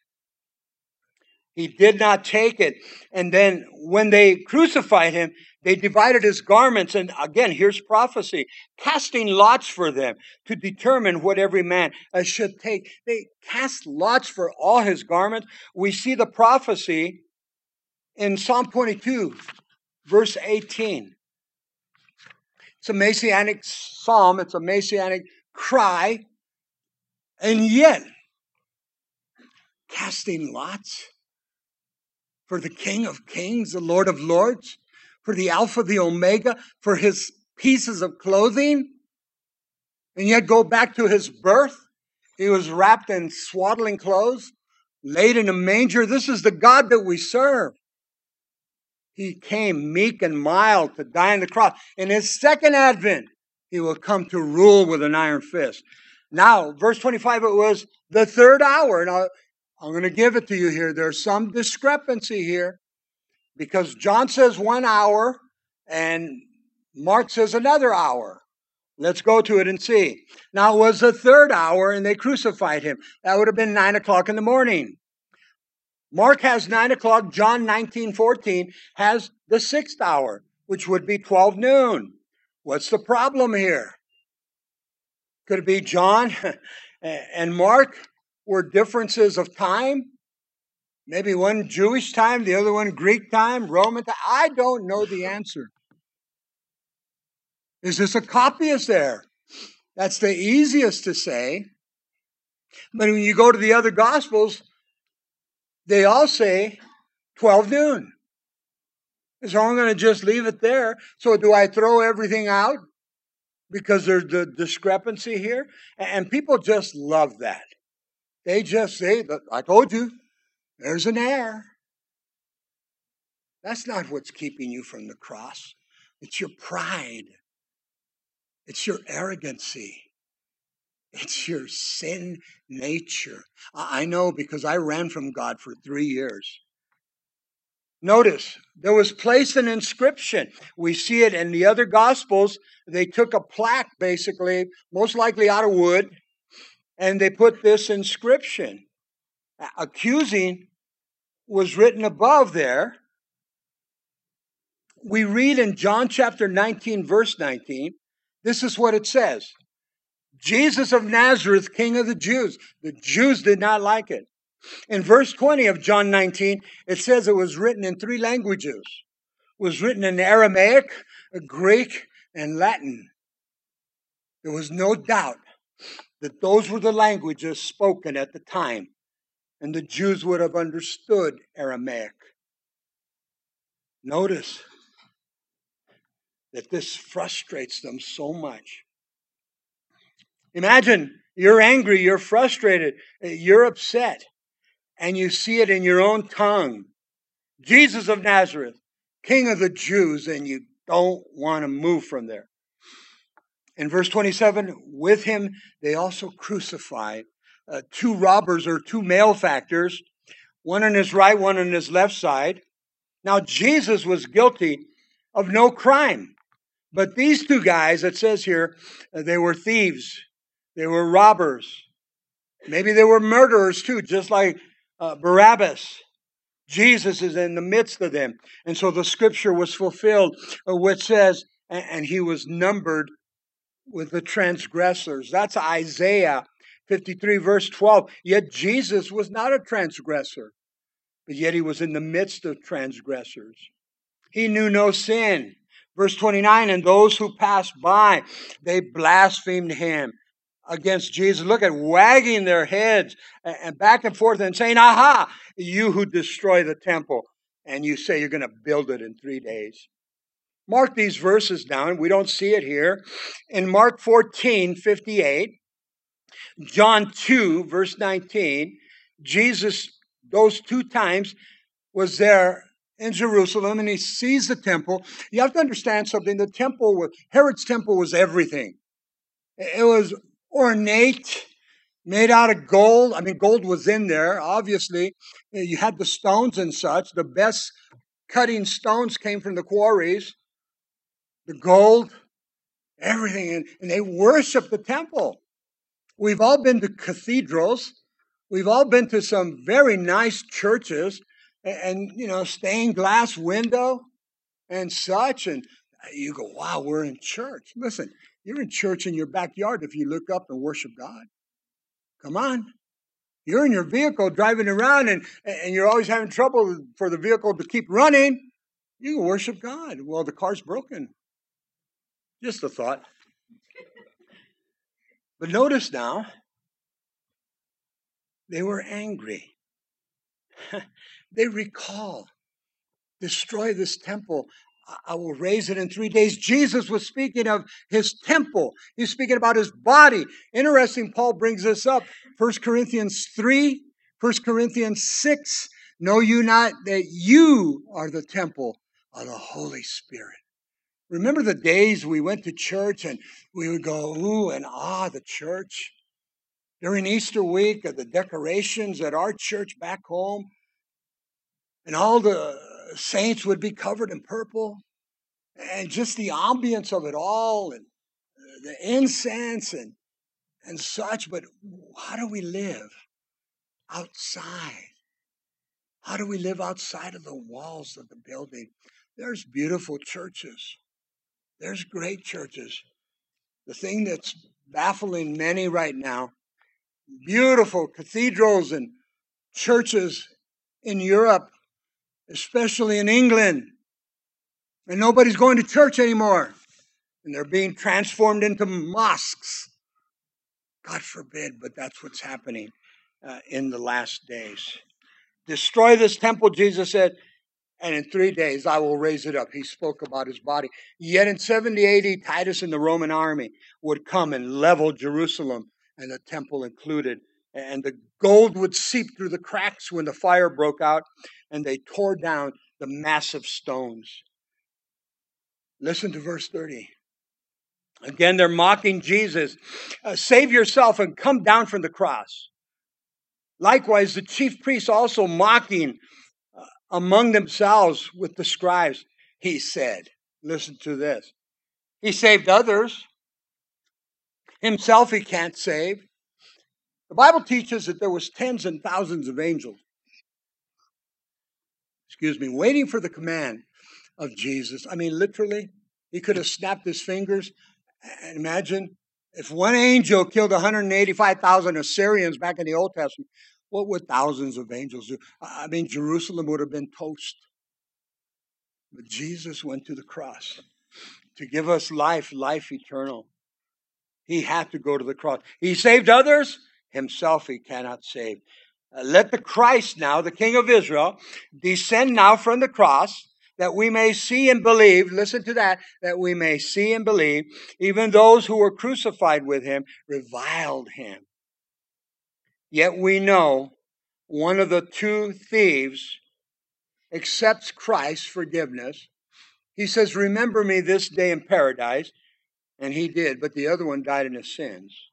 He did not take it. And then when they crucified him, they divided his garments. And again, here's prophecy casting lots for them to determine what every man uh, should take. They cast lots for all his garments. We see the prophecy in Psalm 22, verse 18. It's a messianic psalm, it's a messianic cry. And yet, casting lots for the King of Kings, the Lord of Lords, for the Alpha, the Omega, for his pieces of clothing, and yet go back to his birth. He was wrapped in swaddling clothes, laid in a manger. This is the God that we serve. He came meek and mild to die on the cross. In his second advent, he will come to rule with an iron fist. Now, verse 25, it was the third hour. Now, I'm going to give it to you here. There's some discrepancy here because John says one hour and Mark says another hour. Let's go to it and see. Now it was the third hour and they crucified him. That would have been nine o'clock in the morning. Mark has nine o'clock. John 19, 14 has the sixth hour, which would be 12 noon. What's the problem here? Could it be John and Mark were differences of time. Maybe one Jewish time, the other one Greek time, Roman time. I don't know the answer. Is this a copyist there? That's the easiest to say. But when you go to the other Gospels, they all say 12 noon. So I'm going to just leave it there. So do I throw everything out because there's the discrepancy here? And people just love that. They just say, I told you, there's an error. That's not what's keeping you from the cross. It's your pride. It's your arrogancy. It's your sin nature. I know because I ran from God for three years. Notice, there was placed an inscription. We see it in the other Gospels. They took a plaque, basically, most likely out of wood, and they put this inscription. Accusing was written above there. We read in John chapter 19, verse 19, this is what it says Jesus of Nazareth, King of the Jews. The Jews did not like it. In verse 20 of John 19, it says it was written in three languages. It was written in Aramaic, Greek, and Latin. There was no doubt that those were the languages spoken at the time, and the Jews would have understood Aramaic. Notice, that this frustrates them so much. Imagine you're angry, you're frustrated, you're upset, and you see it in your own tongue. Jesus of Nazareth, King of the Jews, and you don't want to move from there. In verse 27, with him they also crucified uh, two robbers or two malefactors, one on his right, one on his left side. Now, Jesus was guilty of no crime. But these two guys, it says here, uh, they were thieves, they were robbers. Maybe they were murderers too, just like uh, Barabbas. Jesus is in the midst of them. And so the scripture was fulfilled, uh, which says, and he was numbered with the transgressors. That's Isaiah 53, verse 12. Yet Jesus was not a transgressor, but yet he was in the midst of transgressors. He knew no sin. Verse 29 And those who passed by, they blasphemed him against Jesus. Look at wagging their heads and back and forth and saying, Aha, you who destroy the temple, and you say you're going to build it in three days. Mark these verses down. We don't see it here. In Mark 14, 58, John 2, verse 19, Jesus, those two times, was there in Jerusalem and he sees the temple. You have to understand something. The temple was, Herod's temple was everything. It was ornate, made out of gold. I mean, gold was in there, obviously. Eh, you had the stones and such. The best cutting stones came from the quarries, the gold, everything. And, and they worshiped the temple. We've all been to cathedrals. We've all been to some very nice churches and, you know, stained glass window and such. And uh, you go, wow, we're in church. Listen, you're in church in your backyard if you look up and worship God. Come on. You're in your vehicle driving around and, and you're always having trouble for the vehicle to keep running. You can worship God. Well, the car's broken. Just a thought. But notice now, they were angry. they recall, destroy this temple. I will raise it in three days. Jesus was speaking of his temple. He's speaking about his body. Interesting, Paul brings this up. 1 Corinthians 3, 1 Corinthians 6. Know you not that you are the temple of the Holy Spirit? Remember the days we went to church and we would go, ooh, and ah, the church? During Easter week, the decorations at our church back home, and all the saints would be covered in purple, and just the ambience of it all, and the incense and and such. But how do we live outside? How do we live outside of the walls of the building? There's beautiful churches. There's great churches. The thing that's baffling many right now, beautiful cathedrals and churches in Europe, especially in England. And nobody's going to church anymore. And they're being transformed into mosques. God forbid, but that's what's happening uh, in the last days. Destroy this temple, Jesus said, and in three days I will raise it up. He spoke about his body. Yet in 70 AD, Titus and the Roman army would come and level Jerusalem and the temple included. And the gold would seep through the cracks when the fire broke out, and they tore down the massive stones. Listen to verse 30. Again, they're mocking Jesus. Uh, Save yourself and come down from the cross. Likewise, the chief priests also mocking among themselves with the scribes, he said, Listen to this. He saved others. Himself he can't save. The Bible teaches that there was tens and thousands of angels, excuse me, waiting for the command of Jesus. I mean, literally, he could have snapped his fingers. And imagine if one angel killed 185,000 Assyrians back in the Old Testament, what would thousands of angels do? I mean, Jerusalem would have been toast. But Jesus went to the cross to give us life, life eternal. He had to go to the cross. He saved others, himself he cannot save. Uh, let the Christ now, the King of Israel, descend now from the cross. that we may see and believe, listen to that, that we may see and believe, even those who were crucified with him reviled him. Yet we know one of the two thieves accepts Christ's forgiveness. He says, Remember me this day in paradise. And he did, but the other one died in his sins.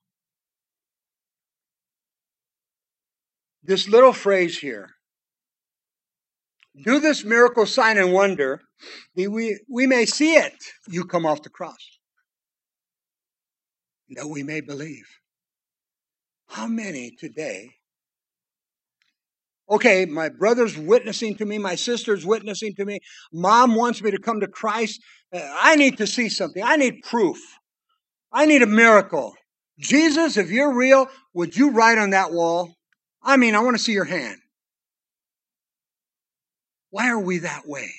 This little phrase here do this miracle sign and wonder, we, we may see it, you come off the cross. That we may believe. How many today? Okay, my brother's witnessing to me, my sister's witnessing to me, mom wants me to come to Christ. Uh, I need to see something. I need proof. I need a miracle. Jesus, if you're real, would you write on that wall? I mean, I want to see your hand. Why are we that way?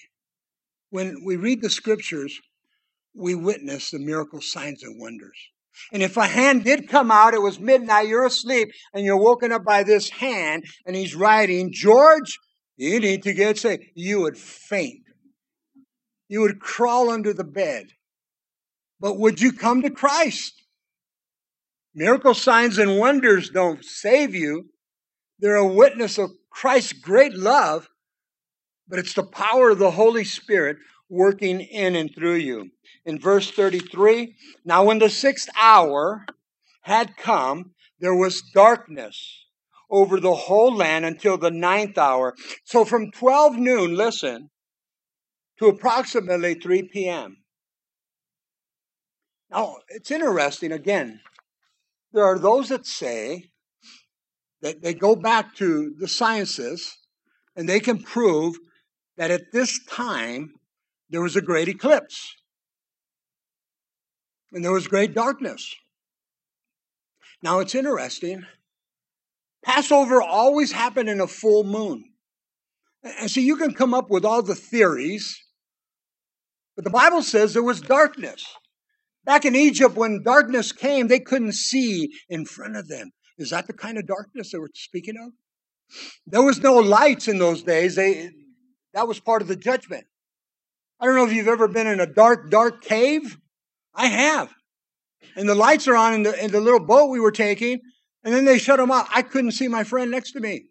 When we read the scriptures, we witness the miracle signs and wonders. And if a hand did come out, it was midnight, you're asleep, and you're woken up by this hand, and he's writing, George, you need to get saved. You would faint. You would crawl under the bed. But would you come to Christ? Miracle signs and wonders don't save you. They're a witness of Christ's great love but it's the power of the Holy Spirit working in and through you. In verse 33, now when the sixth hour had come, there was darkness over the whole land until the ninth hour. So from 12 noon, listen, to approximately 3 p.m. Now, it's interesting, again, there are those that say that they go back to the sciences and they can prove that at this time there was a great eclipse and there was great darkness. Now it's interesting. Passover always happened in a full moon. And so you can come up with all the theories, but the Bible says there was darkness. Back in Egypt, when darkness came, they couldn't see in front of them. Is that the kind of darkness they were speaking of? There was no lights in those days. They, that was part of the judgment. I don't know if you've ever been in a dark, dark cave. I have. And the lights are on in the, in the little boat we were taking, and then they shut them off. I couldn't see my friend next to me.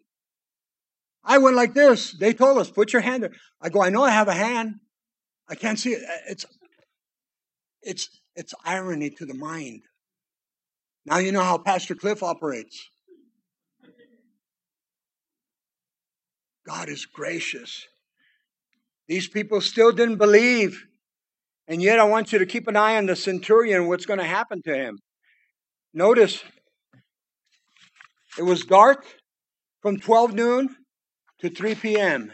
I went like this. They told us, put your hand there. I go, I know I have a hand. I can't see it. It's, it's, it's irony to the mind. Now you know how Pastor Cliff operates. God is gracious. These people still didn't believe. And yet, I want you to keep an eye on the centurion, what's going to happen to him. Notice, it was dark from 12 noon to 3 p.m.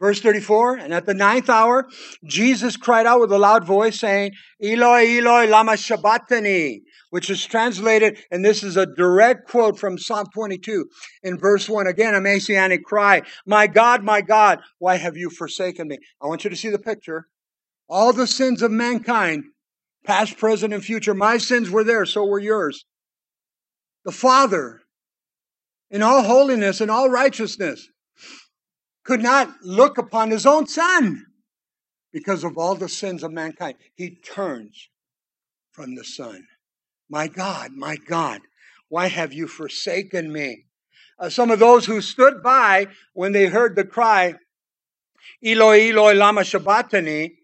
Verse 34, and at the ninth hour, Jesus cried out with a loud voice, saying, Eloi, Eloi, lama sabachthani, which is translated, and this is a direct quote from Psalm 22 in verse 1. Again, a messianic cry, My God, my God, why have you forsaken me? I want you to see the picture. All the sins of mankind, past, present, and future, my sins were there, so were yours. The Father, in all holiness and all righteousness, could not look upon his own son because of all the sins of mankind. He turns from the Son. My God, my God, why have you forsaken me? Uh, some of those who stood by when they heard the cry, Eloi, Eloi, lama sabachthani,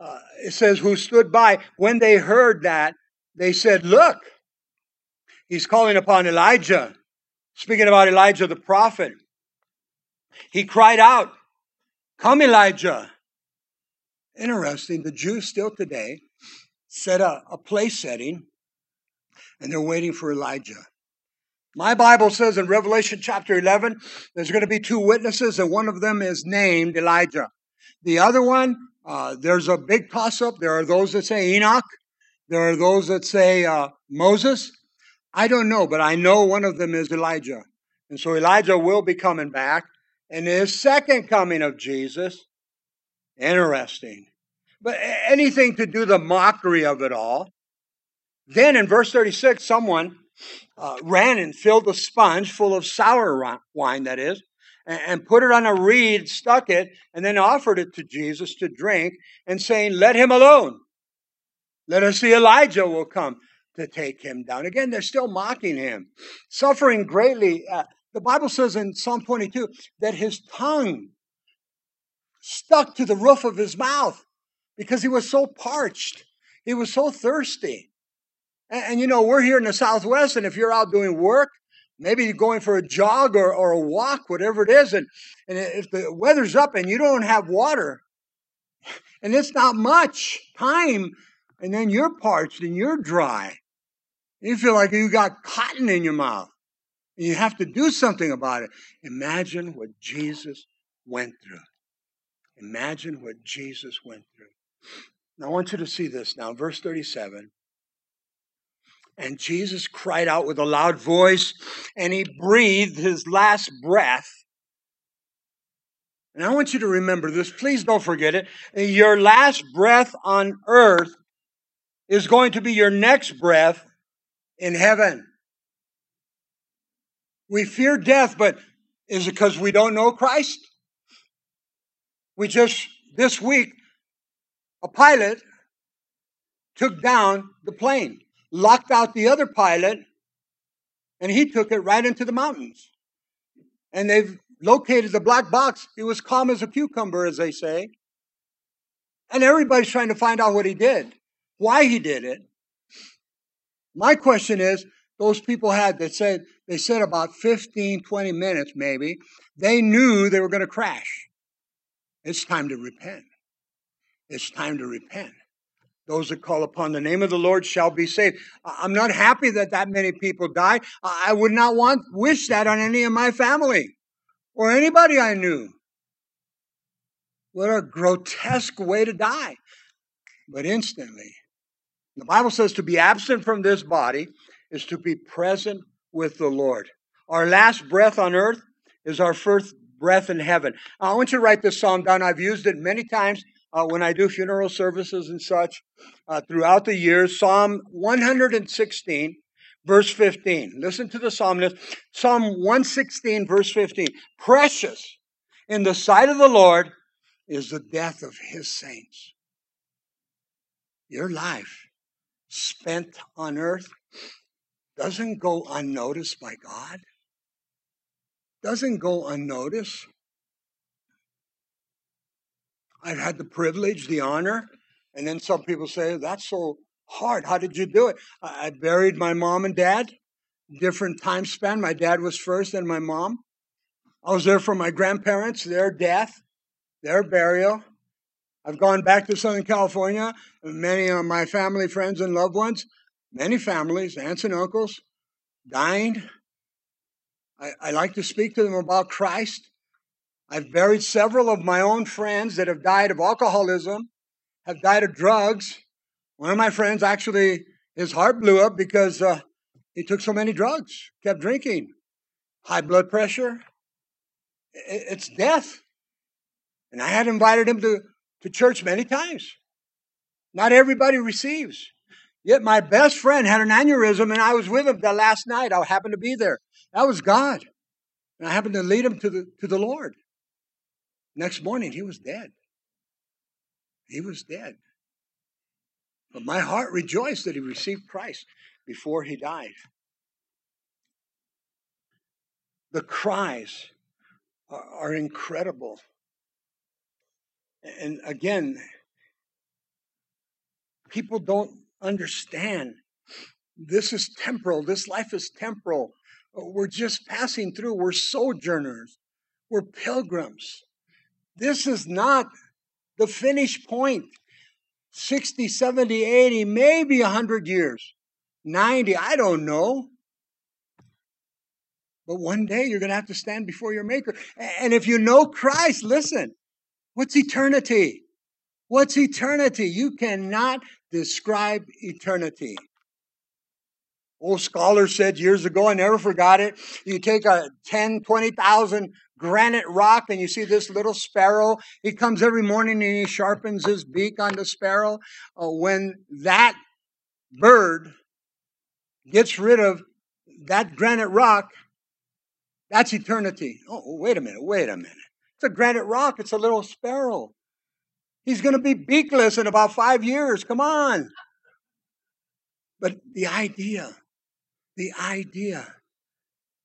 uh, it says, who stood by, when they heard that, they said, Look, he's calling upon Elijah. Speaking about Elijah the prophet. He cried out, Come, Elijah. Interesting, the Jews still today set a, a place setting and they're waiting for Elijah. My Bible says in Revelation chapter 11, there's going to be two witnesses, and one of them is named Elijah. The other one, uh, there's a big toss up. There are those that say Enoch, there are those that say uh, Moses. I don't know, but I know one of them is Elijah. And so Elijah will be coming back. And his second coming of Jesus, interesting. But anything to do the mockery of it all. Then in verse 36, someone uh, ran and filled a sponge full of sour wine, that is, and put it on a reed, stuck it, and then offered it to Jesus to drink, and saying, Let him alone. Let us see Elijah will come to take him down. Again, they're still mocking him, suffering greatly. Uh, the Bible says in Psalm 22 that his tongue stuck to the roof of his mouth because he was so parched. He was so thirsty. And, and, you know, we're here in the Southwest, and if you're out doing work, maybe you're going for a jog or, or a walk, whatever it is, and, and if the weather's up and you don't have water, and it's not much time, and then you're parched and you're dry. You feel like you got cotton in your mouth. And you have to do something about it. Imagine what Jesus went through. Imagine what Jesus went through. Now, I want you to see this now. Verse 37. And Jesus cried out with a loud voice, and he breathed his last breath. And I want you to remember this. Please don't forget it. Your last breath on earth is going to be your next breath in heaven. We fear death, but is it because we don't know Christ? We just, this week, a pilot took down the plane, locked out the other pilot, and he took it right into the mountains. And they've located the black box. It was calm as a cucumber, as they say. And everybody's trying to find out what he did, why he did it. My question is those people had that said they said about 15 20 minutes maybe they knew they were going to crash it's time to repent it's time to repent those that call upon the name of the lord shall be saved i'm not happy that that many people died i would not want wish that on any of my family or anybody i knew what a grotesque way to die but instantly the bible says to be absent from this body is to be present with the Lord. Our last breath on earth is our first breath in heaven. I want you to write this psalm down. I've used it many times uh, when I do funeral services and such uh, throughout the years. Psalm 116, verse 15. Listen to the psalmist. Psalm 116, verse 15. Precious in the sight of the Lord is the death of his saints. Your life spent on earth doesn't go unnoticed by God, doesn't go unnoticed. I've had the privilege, the honor, and then some people say, that's so hard. How did you do it? I buried my mom and dad, different time span. My dad was first, then my mom. I was there for my grandparents, their death, their burial. I've gone back to Southern California. Many of my family, friends, and loved ones many families, aunts and uncles, dying. I, I like to speak to them about Christ. I've buried several of my own friends that have died of alcoholism, have died of drugs. One of my friends actually, his heart blew up because uh, he took so many drugs, kept drinking, high blood pressure. It's death. And I had invited him to, to church many times. Not everybody receives. Yet my best friend had an aneurysm and I was with him the last night. I happened to be there. That was God. And I happened to lead him to the, to the Lord. Next morning, he was dead. He was dead. But my heart rejoiced that he received Christ before he died. The cries are, are incredible. And again, people don't understand this is temporal. This life is temporal. We're just passing through. We're sojourners. We're pilgrims. This is not the finish point. 60, 70, 80, maybe 100 years, 90, I don't know. But one day you're going to have to stand before your Maker. And if you know Christ, listen, what's eternity? What's eternity? You cannot describe eternity. Old scholar said years ago, I never forgot it. You take a 10, 20,000 granite rock and you see this little sparrow. He comes every morning and he sharpens his beak on the sparrow. Uh, when that bird gets rid of that granite rock, That's eternity. Oh, wait a minute, wait a minute. It's a granite rock, it's a little sparrow. He's going to be beakless in about five years. Come on. But the idea, the idea,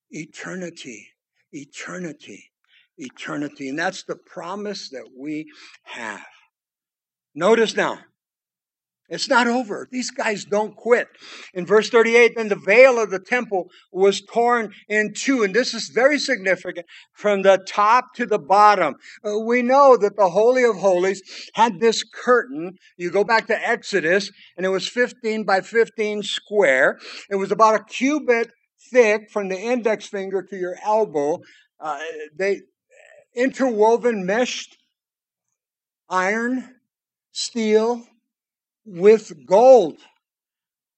eternity, eternity, eternity. And that's the promise that we have. Notice now, it's not over. These guys don't quit. In verse 38, then the veil of the temple was torn in two. And this is very significant from the top to the bottom. Uh, we know that the Holy of Holies had this curtain. You go back to Exodus, and it was 15 by 15 square. It was about a cubit thick from the index finger to your elbow. Uh, they interwoven meshed iron, steel, with gold.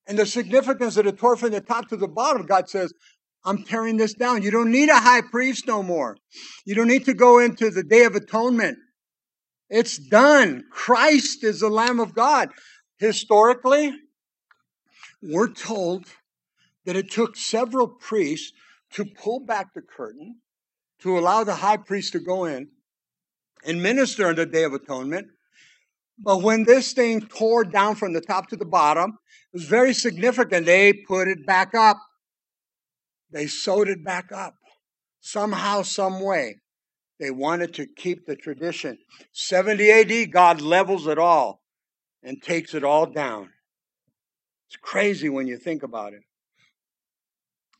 And the significance of the Torah from the top to the bottom, God says, I'm tearing this down. You don't need a high priest no more. You don't need to go into the Day of Atonement. It's done. Christ is the Lamb of God. Historically, we're told that it took several priests to pull back the curtain, to allow the high priest to go in and minister on the Day of Atonement, but when this thing tore down from the top to the bottom, it was very significant. They put it back up. They sewed it back up. Somehow, some way. They wanted to keep the tradition. 70 AD, God levels it all and takes it all down. It's crazy when you think about it.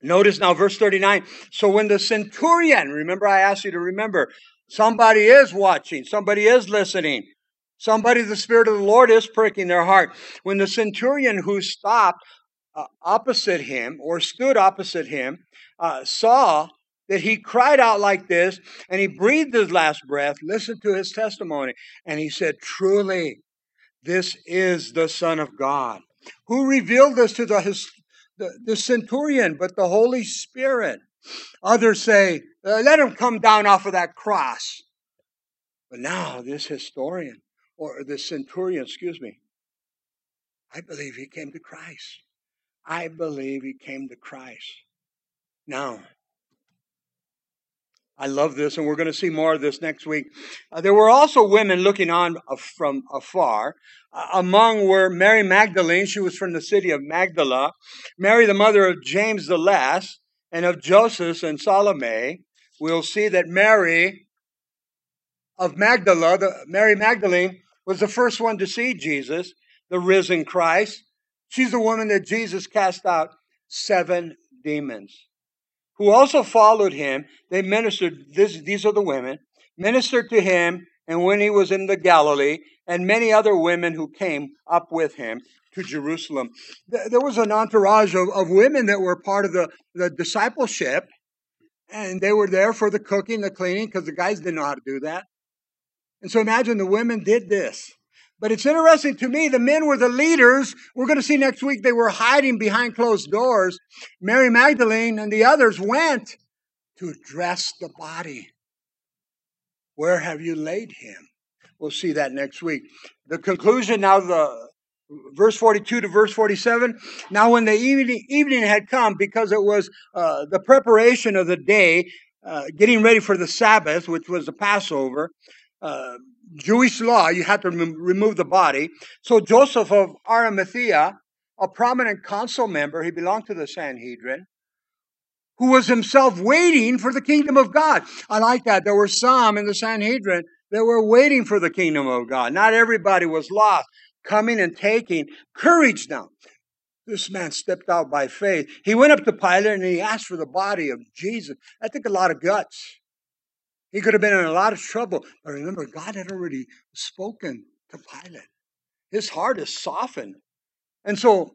Notice now, verse 39. So when the centurion, remember I asked you to remember, somebody is watching, somebody is listening. Somebody, the Spirit of the Lord is pricking their heart. When the centurion who stopped uh, opposite him or stood opposite him uh, saw that he cried out like this and he breathed his last breath, listened to his testimony, and he said, Truly, this is the Son of God. Who revealed this to the, his, the, centurion but the Holy Spirit? Others say, uh, Let him come down off of that cross. But now, this historian or the centurion, excuse me, I believe he came to Christ. I believe he came to Christ. Now, I love this, and we're going to see more of this next week. Uh, there were also women looking on uh, from afar. Uh, among were Mary Magdalene, she was from the city of Magdala, Mary, the mother of James the Less, and of Joseph and Salome. We'll see that Mary of Magdala, the, Mary Magdalene, was the first one to see Jesus, the risen Christ. She's the woman that Jesus cast out seven demons. Who also followed him. They ministered, this, these are the women, ministered to him, and when he was in the Galilee, and many other women who came up with him to Jerusalem. There was an entourage of, of women that were part of the, the discipleship, and they were there for the cooking, the cleaning, because the guys didn't know how to do that. And so imagine the women did this. But it's interesting to me, the men were the leaders. We're going to see next week they were hiding behind closed doors. Mary Magdalene and the others went to dress the body. Where have you laid him? We'll see that next week. The conclusion now, the verse 42 to verse 47. Now, when the evening, evening had come, because it was uh, the preparation of the day, uh, getting ready for the Sabbath, which was the Passover, uh, Jewish law, you had to rem- remove the body. So Joseph of Arimathea, a prominent council member, he belonged to the Sanhedrin, who was himself waiting for the kingdom of God. I like that. There were some in the Sanhedrin that were waiting for the kingdom of God. Not everybody was lost, coming and taking courage now. This man stepped out by faith. He went up to Pilate and he asked for the body of Jesus. I think a lot of guts. He could have been in a lot of trouble. But remember, God had already spoken to Pilate. His heart is softened. And so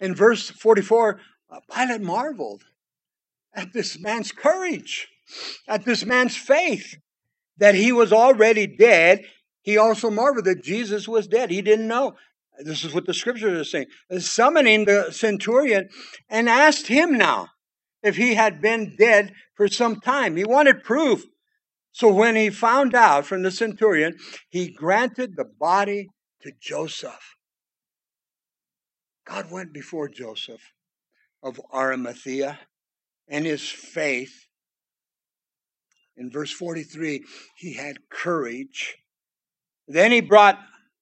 in verse 44, uh, Pilate marveled at this man's courage, at this man's faith, that he was already dead. He also marveled that Jesus was dead. He didn't know. This is what the scriptures are saying. Summoning the centurion and asked him now, if he had been dead for some time. He wanted proof. So when he found out from the centurion, he granted the body to Joseph. God went before Joseph of Arimathea and his faith. In verse 43, he had courage. Then he brought,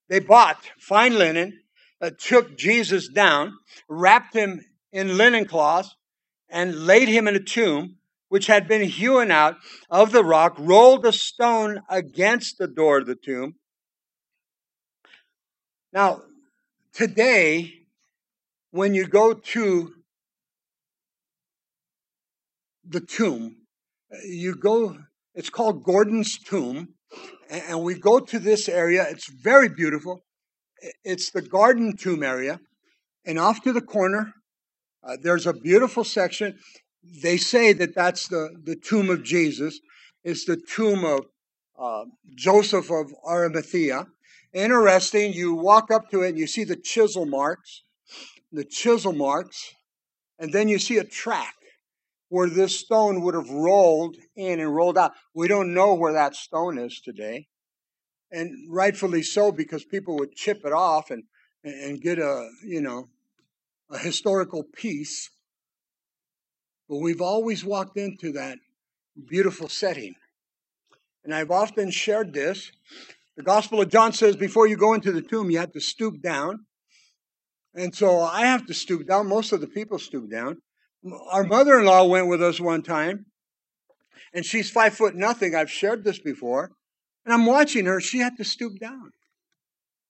they bought fine linen, uh, took Jesus down, wrapped him in linen cloths, and laid him in a tomb which had been hewn out of the rock, rolled a stone against the door of the tomb. Now, today, when you go to the tomb, you go, it's called Gordon's Tomb, and we go to this area. It's very beautiful. It's the garden tomb area. And off to the corner, uh, there's a beautiful section they say that that's the, the tomb of Jesus. It's the tomb of uh, Joseph of Arimathea. Interesting, you walk up to it and you see the chisel marks, the chisel marks, and then you see a track where this stone would have rolled in and rolled out. We don't know where that stone is today. And rightfully so, because people would chip it off and, and get a, you know, a historical piece but we've always walked into that beautiful setting. And I've often shared this. The Gospel of John says before you go into the tomb, you have to stoop down. And so I have to stoop down. Most of the people stoop down. Our mother in law went with us one time, and she's five foot nothing. I've shared this before. And I'm watching her. She had to stoop down.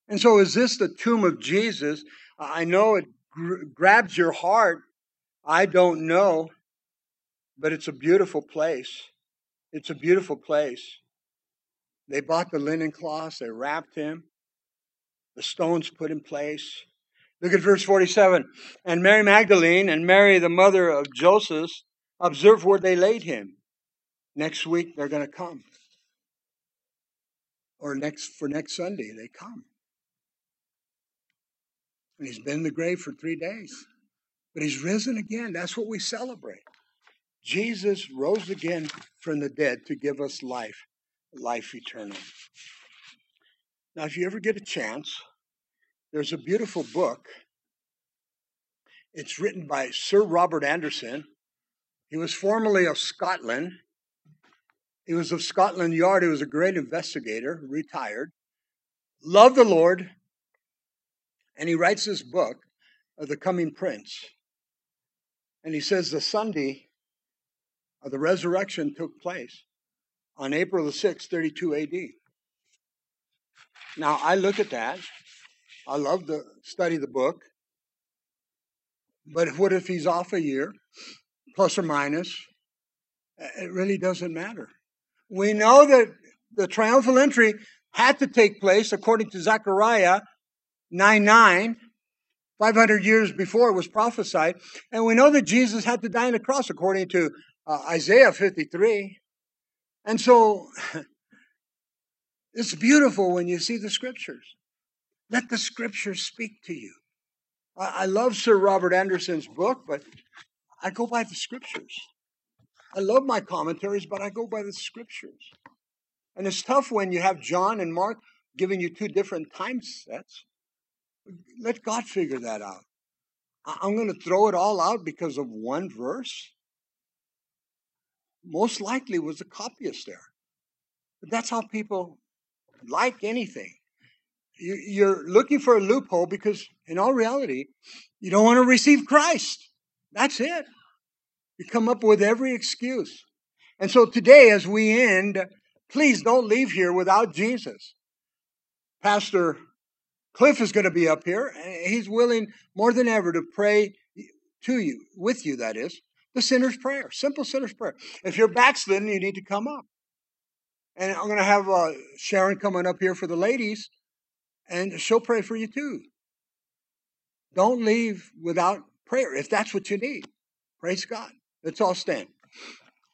And so, is this the tomb of Jesus? I know it gr- grabs your heart. I don't know. But it's a beautiful place. It's a beautiful place. They bought the linen cloths, they wrapped him, the stones put in place. Look at verse 47. And Mary Magdalene and Mary, the mother of Joseph, observed where they laid him. Next week, they're going to come. Or next for next Sunday, they come. And he's been in the grave for three days. But he's risen again. That's what we celebrate. Jesus rose again from the dead to give us life, life eternal. Now, if you ever get a chance, there's a beautiful book. It's written by Sir Robert Anderson. He was formerly of Scotland. He was of Scotland Yard. He was a great investigator, retired. Loved the Lord. And he writes this book of the coming prince. And he says the Sunday of the resurrection took place on April the 6th, 32 AD. Now, I look at that. I love to study the book. But what if he's off a year, plus or minus? Uh, it really doesn't matter. We know that the triumphal entry had to take place according to Zechariah 9 9, 500 years before it was prophesied. And we know that Jesus had to die on the cross according to uh, Isaiah 53. And so it's beautiful when you see the scriptures. Let the scriptures speak to you. I, I love Sir Robert Anderson's book, but I go by the scriptures. I love my commentaries, but I go by the scriptures. And it's tough when you have John and Mark giving you two different time sets. Let God figure that out. I'm going to throw it all out because of one verse most likely was a copyist there. But that's how people like anything. You're looking for a loophole because, in all reality, you don't want to receive Christ. That's it. You come up with every excuse. And so today, as we end, please don't leave here without Jesus. Pastor Cliff is going to be up here. He's willing more than ever to pray to you, with you, that is, the sinner's prayer, simple sinner's prayer. If you're backslidden, you need to come up. And I'm going to have uh, Sharon coming up here for the ladies, and she'll pray for you too. Don't leave without prayer if that's what you need. Praise God. Let's all stand.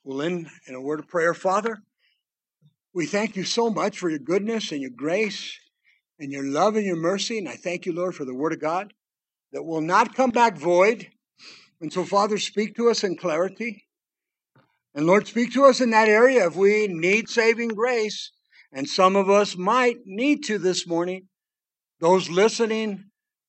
We'll end in a word of prayer. Father, we thank you so much for your goodness and your grace and your love and your mercy. And I thank you, Lord, for the word of God that will not come back void and so, Father, speak to us in clarity. And Lord, speak to us in that area if we need saving grace. And some of us might need to this morning. Those listening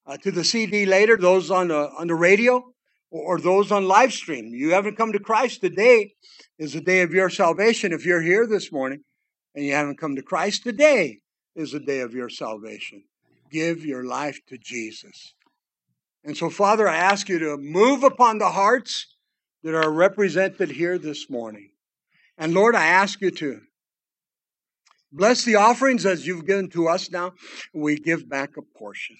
uh, to the CD later, those on the, on the radio, or those on live stream. You haven't come to Christ today is the day of your salvation. If you're here this morning and you haven't come to Christ, today is the day of your salvation. Give your life to Jesus. And so, Father, I ask you to move upon the hearts that are represented here this morning. And Lord, I ask you to bless the offerings as you've given to us now. We give back a portion.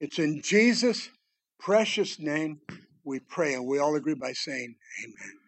It's in Jesus' precious name we pray, and we all agree by saying, Amen.